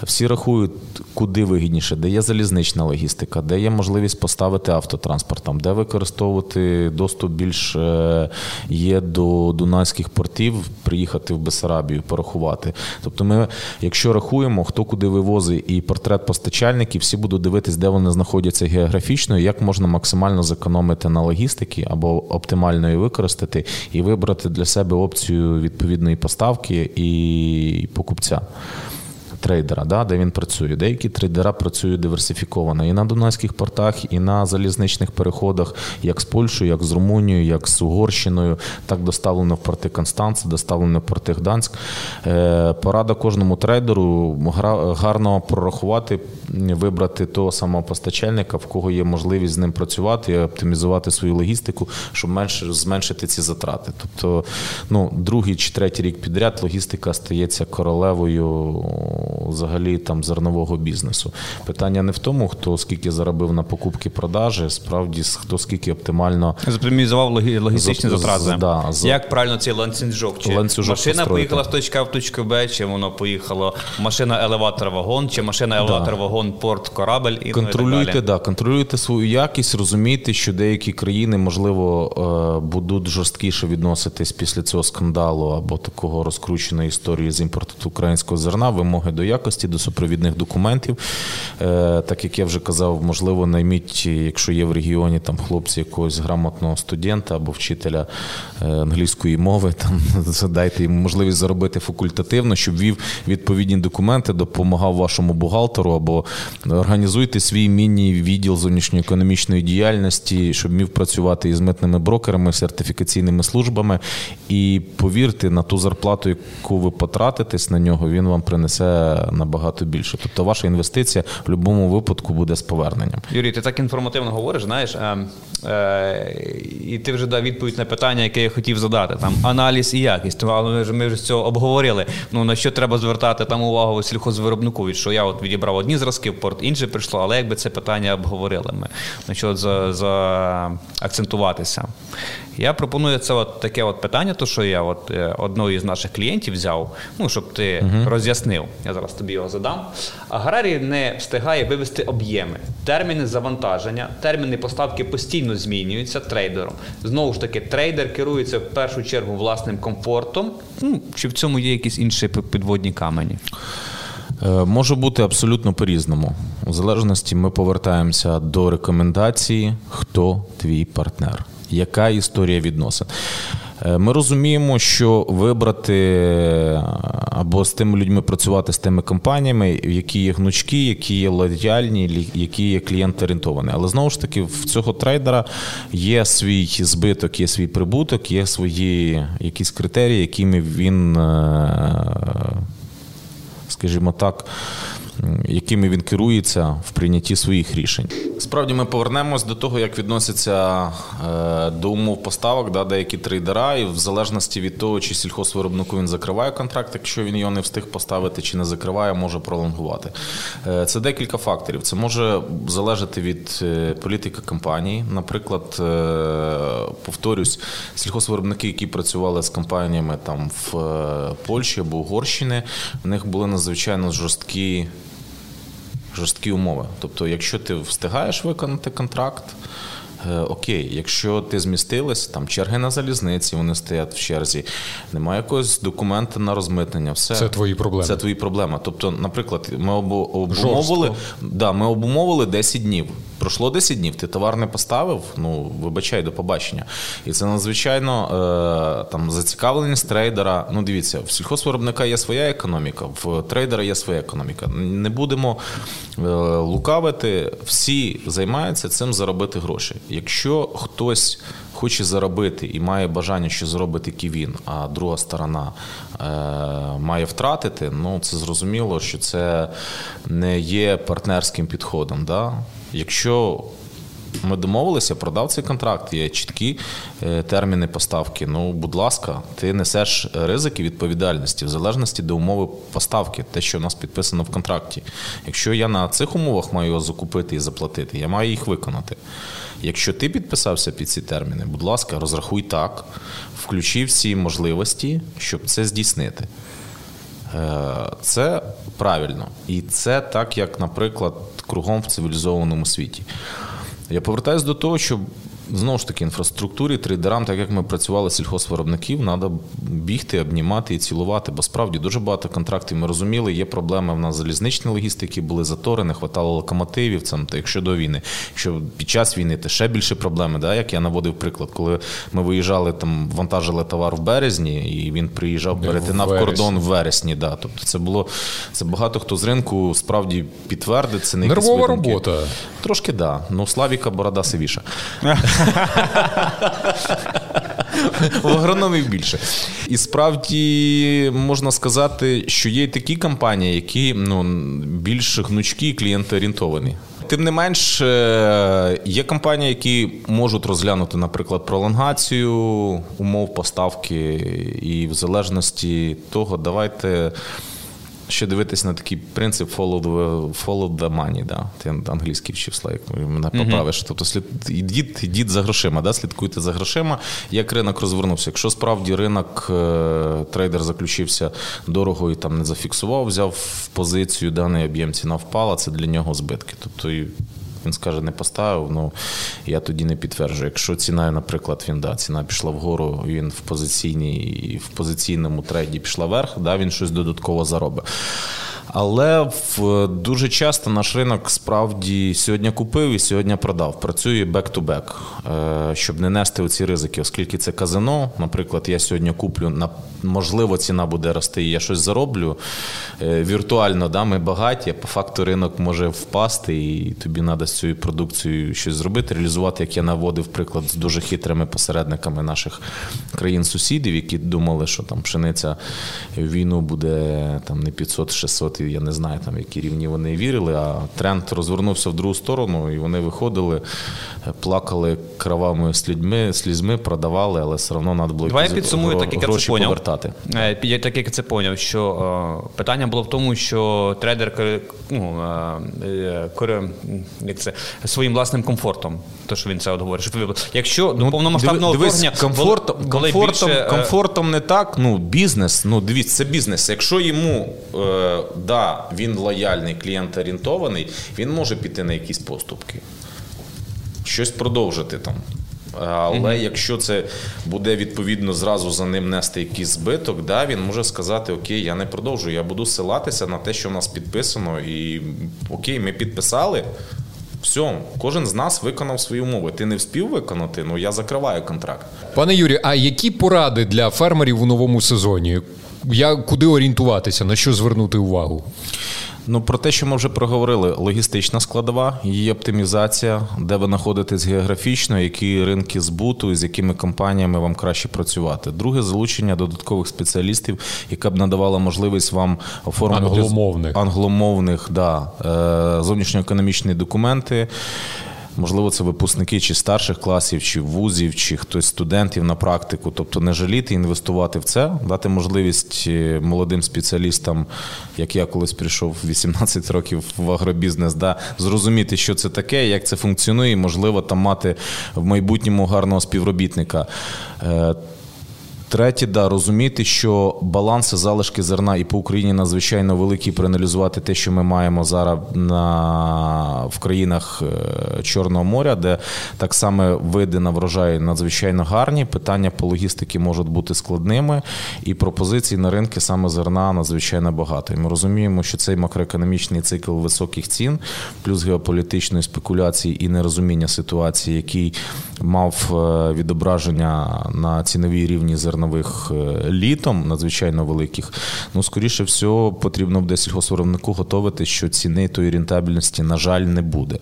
Всі рахують, куди вигідніше, де є залізнична логістика, де є можливість поставити автотранспорт, там, де використовувати доступ більш е, є до дунайських портів, приїхати в Бесарабію, порахувати. Тобто, ми, якщо рахуємо, хто куди вивозить і портрет постачальників, всі будуть дивитись, де вони знаходяться географічно, і як можна максимально зекономити на логістики або оптимально її використати і вибрати для себе опцію відповідної поставки і покупця трейдера, да, де він працює. Деякі трейдера працюють диверсифіковано і на Дунайських портах, і на залізничних переходах, як з Польщею, як з Румунією, як з Угорщиною, так доставлено в порти Констанц, доставлено в порти Гданськ. Е, порада кожному трейдеру гарно прорахувати, вибрати того самого постачальника, в кого є можливість з ним працювати і оптимізувати свою логістику, щоб менше зменшити ці затрати. Тобто, ну, другий чи третій рік підряд логістика стається королевою взагалі там зернового бізнесу. Питання не в тому, хто скільки заробив на покупки продажі, справді хто скільки оптимально Заоптимізував логістичні затрати. Да, Як правильно цей ланцюжок? Чи ланцюжок машина построїти. поїхала з точки А в точку Б, чи воно поїхало машина елеватор вагон, чи машина елеватор вагон, порт, корабель і контролюйте, ну, і да, контролюйте свою якість, розумійте, що деякі країни можливо е, будуть жорсткіше відноситись після цього скандалу або такого розкрученої історії з імпорту українського зерна, вимоги до якості, до супровідних документів. Е, так як я вже казав, можливо, найміть, якщо є в регіоні там хлопці якогось грамотного студента або вчителя е, англійської мови, [LAUGHS] там дайте йому можливість заробити факультативно, щоб вів відповідні документи, допомагав вашому бухгалтеру або організуйте свій міні-відділ зовнішньоекономічної діяльності, щоб міг працювати із митними брокерами, сертифікаційними службами. І повірте, на ту зарплату, яку ви потратитесь на нього, він вам принесе набагато більше. Тобто ваша інвестиція в будь-якому випадку буде з поверненням. Юрій, ти так інформативно говориш, знаєш, е, е, і ти вже дав відповідь на питання, яке я хотів задати. Там аналіз і якість. Але ми ж ми ж цього обговорили. Ну на що треба звертати там увагу сільхозвиробнику? Від що я от відібрав одні зразки в порт, інше прийшло, але якби це питання обговорили ми на що за, за акцентуватися. Я пропоную це от таке от питання, то що я от е, одного із наших клієнтів взяв, ну щоб ти угу. роз'яснив. Я зараз тобі його задам. Аграрій не встигає вивести об'єми, терміни завантаження, терміни поставки постійно змінюються трейдером. Знову ж таки, трейдер керується в першу чергу власним комфортом. Ну, Чи в цьому є якісь інші підводні камені? Е, може бути абсолютно по-різному. У залежності ми повертаємося до рекомендації, хто твій партнер яка історія відносин. Е, ми розуміємо, що вибрати або з тими людьми працювати з тими компаніями, які є гнучкі, які є лояльні, які є клієнт-орієнтовані. Але знову ж таки, в цього трейдера є свій збиток, є свій прибуток, є свої якісь критерії, якими він, е, скажімо так, якими він керується в прийнятті своїх рішень. Справді ми повернемось до того, як відносяться е, до умов поставок да, деякі трейдера, і в залежності від того, чи сільхозвиробнику він закриває контракт, якщо він його не встиг поставити, чи не закриває, може пролонгувати. Е, це декілька факторів. Це може залежати від е, політики компанії. Наприклад, повторюсь, сільхозвиробники, які працювали з компаніями там в Польщі або Угорщини, в них були надзвичайно жорсткі жорсткі умови. Тобто, якщо ти встигаєш виконати контракт. Е, окей, якщо ти змістилась, там черги на залізниці, вони стоять в черзі, немає якогось документа на розмитнення. Все це твої проблеми. Це твої проблеми. Тобто, наприклад, ми обумовили да, ми обумовили 10 днів. Пройшло 10 днів, ти товар не поставив, ну вибачай до побачення. І це надзвичайно е, там зацікавленість трейдера. Ну, дивіться, в сільхозвиробника є своя економіка, в трейдера є своя економіка. Не будемо е, лукавити, всі займаються цим заробити гроші. Якщо хтось хоче заробити і має бажання, що зробити ківін, а друга сторона е, має втратити, ну це зрозуміло, що це не є партнерським підходом. Да? Якщо ми домовилися, продав цей контракт, є чіткі е, терміни поставки. Ну, будь ласка, ти несеш ризики відповідальності в залежності до умови поставки, те, що у нас підписано в контракті. Якщо я на цих умовах маю його закупити і заплатити, я маю їх виконати. Якщо ти підписався під ці терміни, будь ласка, розрахуй так, включи всі можливості, щоб це здійснити. Е, це правильно. І це так, як, наприклад, кругом в цивілізованому світі. Я повертаюся до того, що знову ж таки інфраструктурі, трейдерам, так як ми працювали сільхозвиробників, треба бігти, обнімати і цілувати. Бо справді дуже багато контрактів. Ми розуміли, є проблеми в нас залізничні логістики, були затори, не вистачало локомотивів. Це якщо до війни, що під час війни то ще більше проблеми. Да? Як я наводив приклад, коли ми виїжджали там, вантажили товар в березні, і він приїжджав перетинав кордон в вересні. Да. Тобто це було це багато хто з ринку справді підтвердить. Це не нервова робота. Трошки да. Ну Славіка борода сивіша. [LAUGHS] В агрономів більше. І справді можна сказати, що є такі компанії, які ну, більш гнучкі і клієнтоорієнтовані. Тим не менш, е, є компанії, які можуть розглянути, наприклад, пролонгацію умов поставки, і в залежності того, давайте ще дивитись на такий принцип follow the, follow the money, да. Ти англійський вчив слайк, мене поправиш. Тобто слід ідіть, ідіть за грошима, да? слідкуйте за грошима, як ринок розвернувся. Якщо справді ринок е, трейдер заключився дорого і там не зафіксував, взяв в позицію, даний об'єм ціна впала, це для нього збитки. Тобто він скаже, не поставив, ну я тоді не підтверджую. Якщо ціна, наприклад, він да, ціна пішла вгору, він в позиційній в позиційному трейді пішла вверх, да, він щось додатково заробить. Але в дуже часто наш ринок справді сьогодні купив і сьогодні продав. Працює бек-ту-бек, щоб не нести оці ризики, оскільки це казино. Наприклад, я сьогодні куплю можливо, ціна буде рости, і я щось зароблю. Е, віртуально да, ми багаті, а по факту ринок може впасти, і тобі треба з цією продукцією щось зробити, реалізувати, як я наводив приклад з дуже хитрими посередниками наших країн-сусідів, які думали, що там пшениця війну буде там не 500-600 я не знаю, там які рівні вони вірили. А тренд розвернувся в другу сторону, і вони виходили, плакали кровавими слідьми, слізьми, продавали, але все одно треба було Давай я підсумую, так як я це поняв. повертати. Е, я так як це поняв, що е, питання було в тому, що трейдер ну, е, як це, своїм власним комфортом, то що він це от говорить. Що, якщо до ну, повномасштабного вторгнення комфорт, коли комфортом, більше, комфортом не так, ну бізнес, ну дивіться, це бізнес. Якщо йому е, да, він лояльний, клієнт орієнтований, він може піти на якісь поступки, щось продовжити там. Але mm-hmm. якщо це буде відповідно зразу за ним нести якийсь збиток, да, він може сказати: Окей, я не продовжую, я буду силатися на те, що в нас підписано, і окей, ми підписали. Все, кожен з нас виконав свої умови. Ти не вспів виконати, ну я закриваю контракт. Пане Юрі, а які поради для фермерів у новому сезоні? Я куди орієнтуватися, на що звернути увагу? Ну, про те, що ми вже проговорили, логістична складова, її оптимізація, де ви знаходитесь географічно, які ринки збуту і з якими компаніями вам краще працювати. Друге залучення додаткових спеціалістів, яка б надавала можливість вам оформити англомовних, англомовних да, е, зовнішньоекономічні документи. Можливо, це випускники чи старших класів, чи вузів, чи хтось студентів на практику. Тобто не жаліти, інвестувати в це, дати можливість е, молодим спеціалістам, як я колись прийшов 18 років в агробізнес, да, зрозуміти, що це таке, як це функціонує, і можливо там мати в майбутньому гарного співробітника. Третє, да, розуміти, що баланси залишки зерна і по Україні надзвичайно великі, проаналізувати те, що ми маємо зараз на, в країнах е, Чорного моря, де так само види на врожай надзвичайно гарні. Питання по логістиці можуть бути складними, і пропозицій на ринки саме зерна надзвичайно багато. І ми розуміємо, що цей макроекономічний цикл високих цін, плюс геополітичної спекуляції і нерозуміння ситуації, який мав е, відображення на ціновій рівні зернових е, літом, надзвичайно великих. Ну, скоріше всього, потрібно буде сільгоспвиробнику готувати, що ціни тої рентабельності, на жаль, не буде.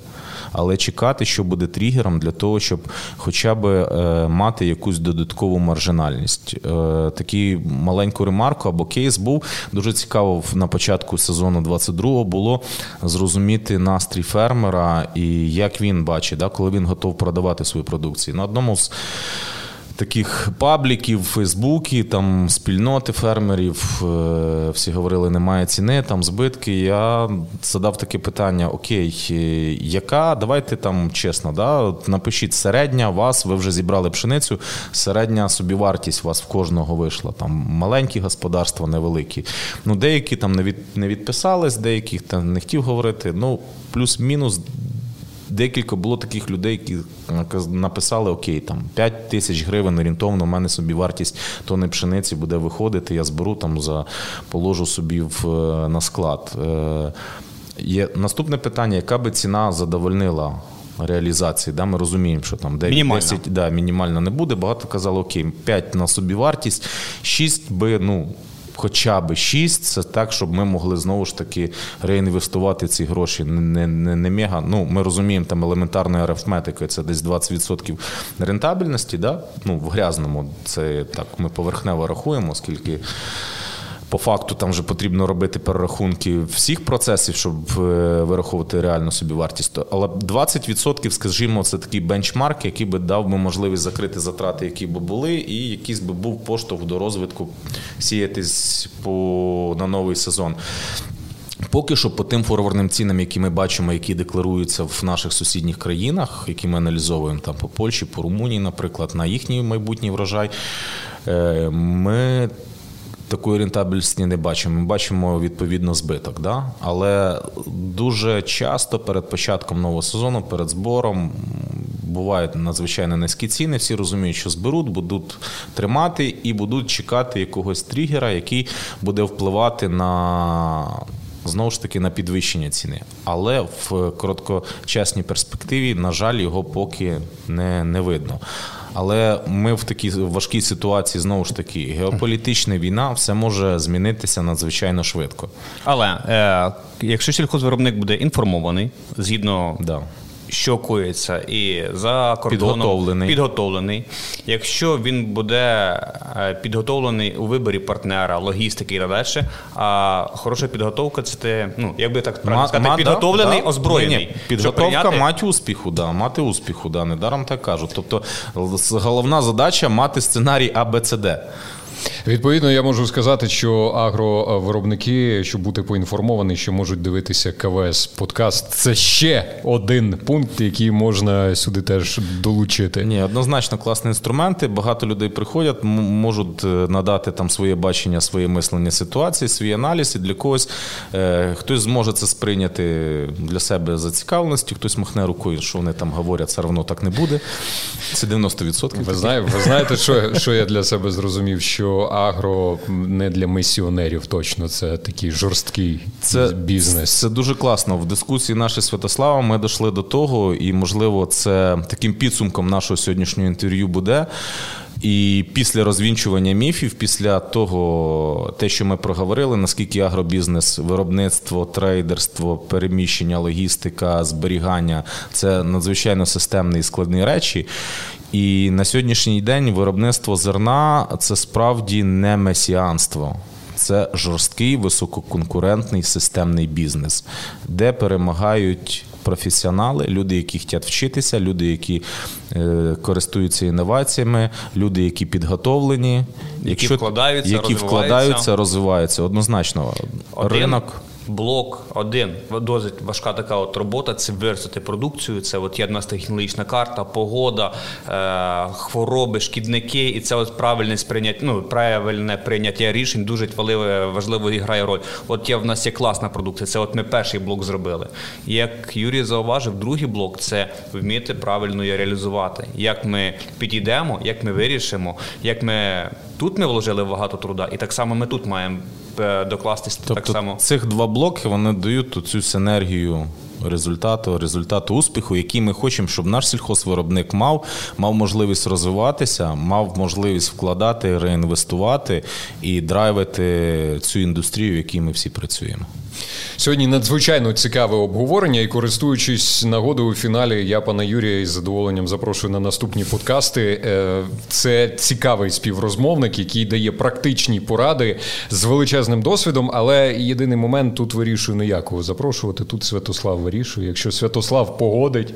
Але чекати, що буде тригером для того, щоб хоча б е, мати якусь додаткову маржинальність. Е, Такий маленьку ремарку або кейс був дуже цікаво на початку сезону 22-го було зрозуміти настрій фермера і як він бачить, да, коли він готов продавати свою продукцію. На одному з таких пабліків, Фейсбуці, там спільноти фермерів, е, всі говорили, немає ціни, там збитки. Я задав таке питання: Окей, е, яка? Давайте там чесно, да, напишіть середня вас, ви вже зібрали пшеницю, середня собівартість вас в кожного вийшла. Там маленькі господарства, невеликі. Ну, деякі там не від не відписались, деяких там не хотів говорити. Ну, плюс-мінус декілька було таких людей, які написали: Окей, там 5 тисяч гривень орієнтовно, в мене собі вартість тони пшениці буде виходити. Я зберу там за положу собі в на склад. Е, є наступне питання: яка би ціна задовольнила? Реалізації, да, ми розуміємо, що там 9, мінімально. 10 да, мінімально не буде. Багато казали, окей, 5 на собівартість, 6 би, ну, хоча б 6, це так, щоб ми могли знову ж таки реінвестувати ці гроші. Не не, не мега. Ну, ми розуміємо там елементарною арифметикою, це десь 20% рентабельності. Да? Ну, в грязному це так, ми поверхнево рахуємо, оскільки. По факту там вже потрібно робити перерахунки всіх процесів, щоб е, вираховувати реальну собі вартість. Але 20%, скажімо, це такий бенчмарк, який би дав би можливість закрити затрати, які би були, і якийсь би був поштовх до розвитку сіятись по на новий сезон. Поки що по тим форвардним цінам, які ми бачимо, які декларуються в наших сусідніх країнах, які ми аналізовуємо там по Польщі, по Румунії, наприклад, на їхній майбутній врожай, е, ми такої рентабельності не бачимо. Ми бачимо відповідно збиток. Да? Але дуже часто перед початком нового сезону, перед збором. Бувають надзвичайно низькі ціни, всі розуміють, що зберуть, будуть тримати і будуть чекати якогось тригера, який буде впливати на знову ж таки на підвищення ціни. Але в короткочасній перспективі, на жаль, його поки не, не видно. Але ми в такій важкій ситуації знову ж таки геополітична війна, все може змінитися надзвичайно швидко. Але е, якщо сільхозвиробник буде інформований згідно да що коїться, і за кордоном підготовлений. підготовлений. Якщо він буде е, підготовлений у виборі партнера, логістики і далі, а хороша підготовка це те, ну як би так правильно сказати, підготовлений, да, озброєний. Ні, ні. Підготовка прийняти... мати успіху, да, мати успіху, да, недаром так кажуть. Тобто головна задача мати сценарій АБЦД. Відповідно, я можу сказати, що агровиробники, щоб бути поінформовані, що можуть дивитися КВС подкаст. Це ще один пункт, який можна сюди теж долучити. Ні, однозначно класні інструменти. Багато людей приходять, можуть е, надати там своє бачення, своє мислення ситуації, свій аналіз. І для когось е, хтось зможе це сприйняти для себе зацікавленості, хтось махне рукою, що вони там говорять, все одно так не буде. Це 90%. Ви знаєте, ви знаєте, що, що я для себе зрозумів? Що агро не для місіонерів точно, це такий жорсткий це, бізнес. Це дуже класно. В дискусії нашої Святослава ми дійшли до того, і, можливо, це таким підсумком нашого сьогоднішнього інтерв'ю буде. І після розвінчування міфів, після того, те, що ми проговорили, наскільки агробізнес, виробництво, трейдерство, переміщення, логістика, зберігання це надзвичайно системні і складні речі. І на сьогоднішній день виробництво зерна це справді не месіанство. Це жорсткий висококонкурентний системний бізнес, де перемагають професіонали, люди, які хочуть вчитися, люди, які е, користуються інноваціями, люди, які підготовлені, які вкладаються, які розвиваються. вкладаються, розвиваються. Однозначно, Один, ринок. Блок один досить важка така от робота. Це виростити продукцію. Це от є в нас технологічна карта, погода, е, хвороби, шкідники, і це от правильне сприйняття, ну правильне прийняття рішень дуже важливо, грає роль. От є в нас є класна продукція. Це от ми перший блок зробили. Як Юрій зауважив, другий блок це вміти правильно її реалізувати. Як ми підійдемо, як ми вирішимо, як ми тут ми вложили багато труда, і так само ми тут маємо е, докластись Тобто так само. цих два блоки вони дають цю синергію результату, результату успіху, який ми хочемо, щоб наш сільхозвиробник мав, мав можливість розвиватися, мав можливість вкладати, реінвестувати і драйвити цю індустрію, в якій ми всі працюємо. Сьогодні надзвичайно цікаве обговорення, і користуючись нагодою у фіналі, я пана Юрія із задоволенням запрошую на наступні подкасти. Е, Це цікавий співрозмовник, який дає практичні поради з величезним досвідом. Але єдиний момент тут вирішую ніякого запрошувати. Тут Святослав вирішує. Якщо Святослав погодить,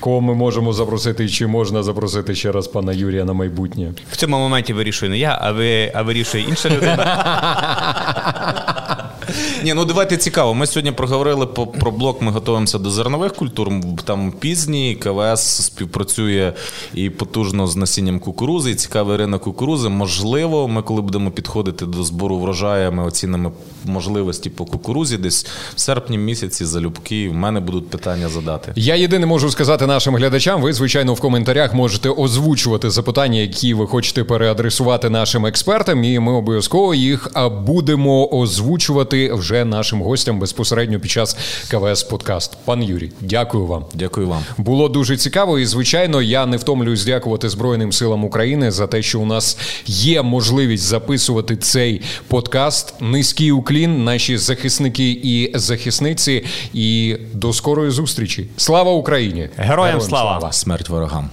кого ми можемо запросити, чи можна запросити ще раз пана Юрія на майбутнє. В цьому моменті вирішую не я, а ви а вирішує інша людина. [LAUGHS] Ні, ну давайте цікаво. Ми сьогодні проговорили по, про блок. Ми готуємося до зернових культур. Там пізні КВС співпрацює і потужно з насінням кукурузи. І цікавий ринок кукурузи. Можливо, ми, коли будемо підходити до збору врожаю, ми оцінимо можливості по кукурузі. Десь в серпні місяці залюбки. В мене будуть питання задати. Я єдине можу сказати нашим глядачам. Ви, звичайно, в коментарях можете озвучувати запитання, які ви хочете переадресувати нашим експертам, і ми обов'язково їх будемо озвучувати вже нашим гостям безпосередньо під час КВС Подкаст. Пан Юрій, дякую вам. Дякую вам. Було дуже цікаво, і звичайно, я не втомлююсь дякувати Збройним силам України за те, що у нас є можливість записувати цей подкаст. Низький уклін, наші захисники і захисниці. І до скорої зустрічі. Слава Україні! Героям слава! Смерть ворогам.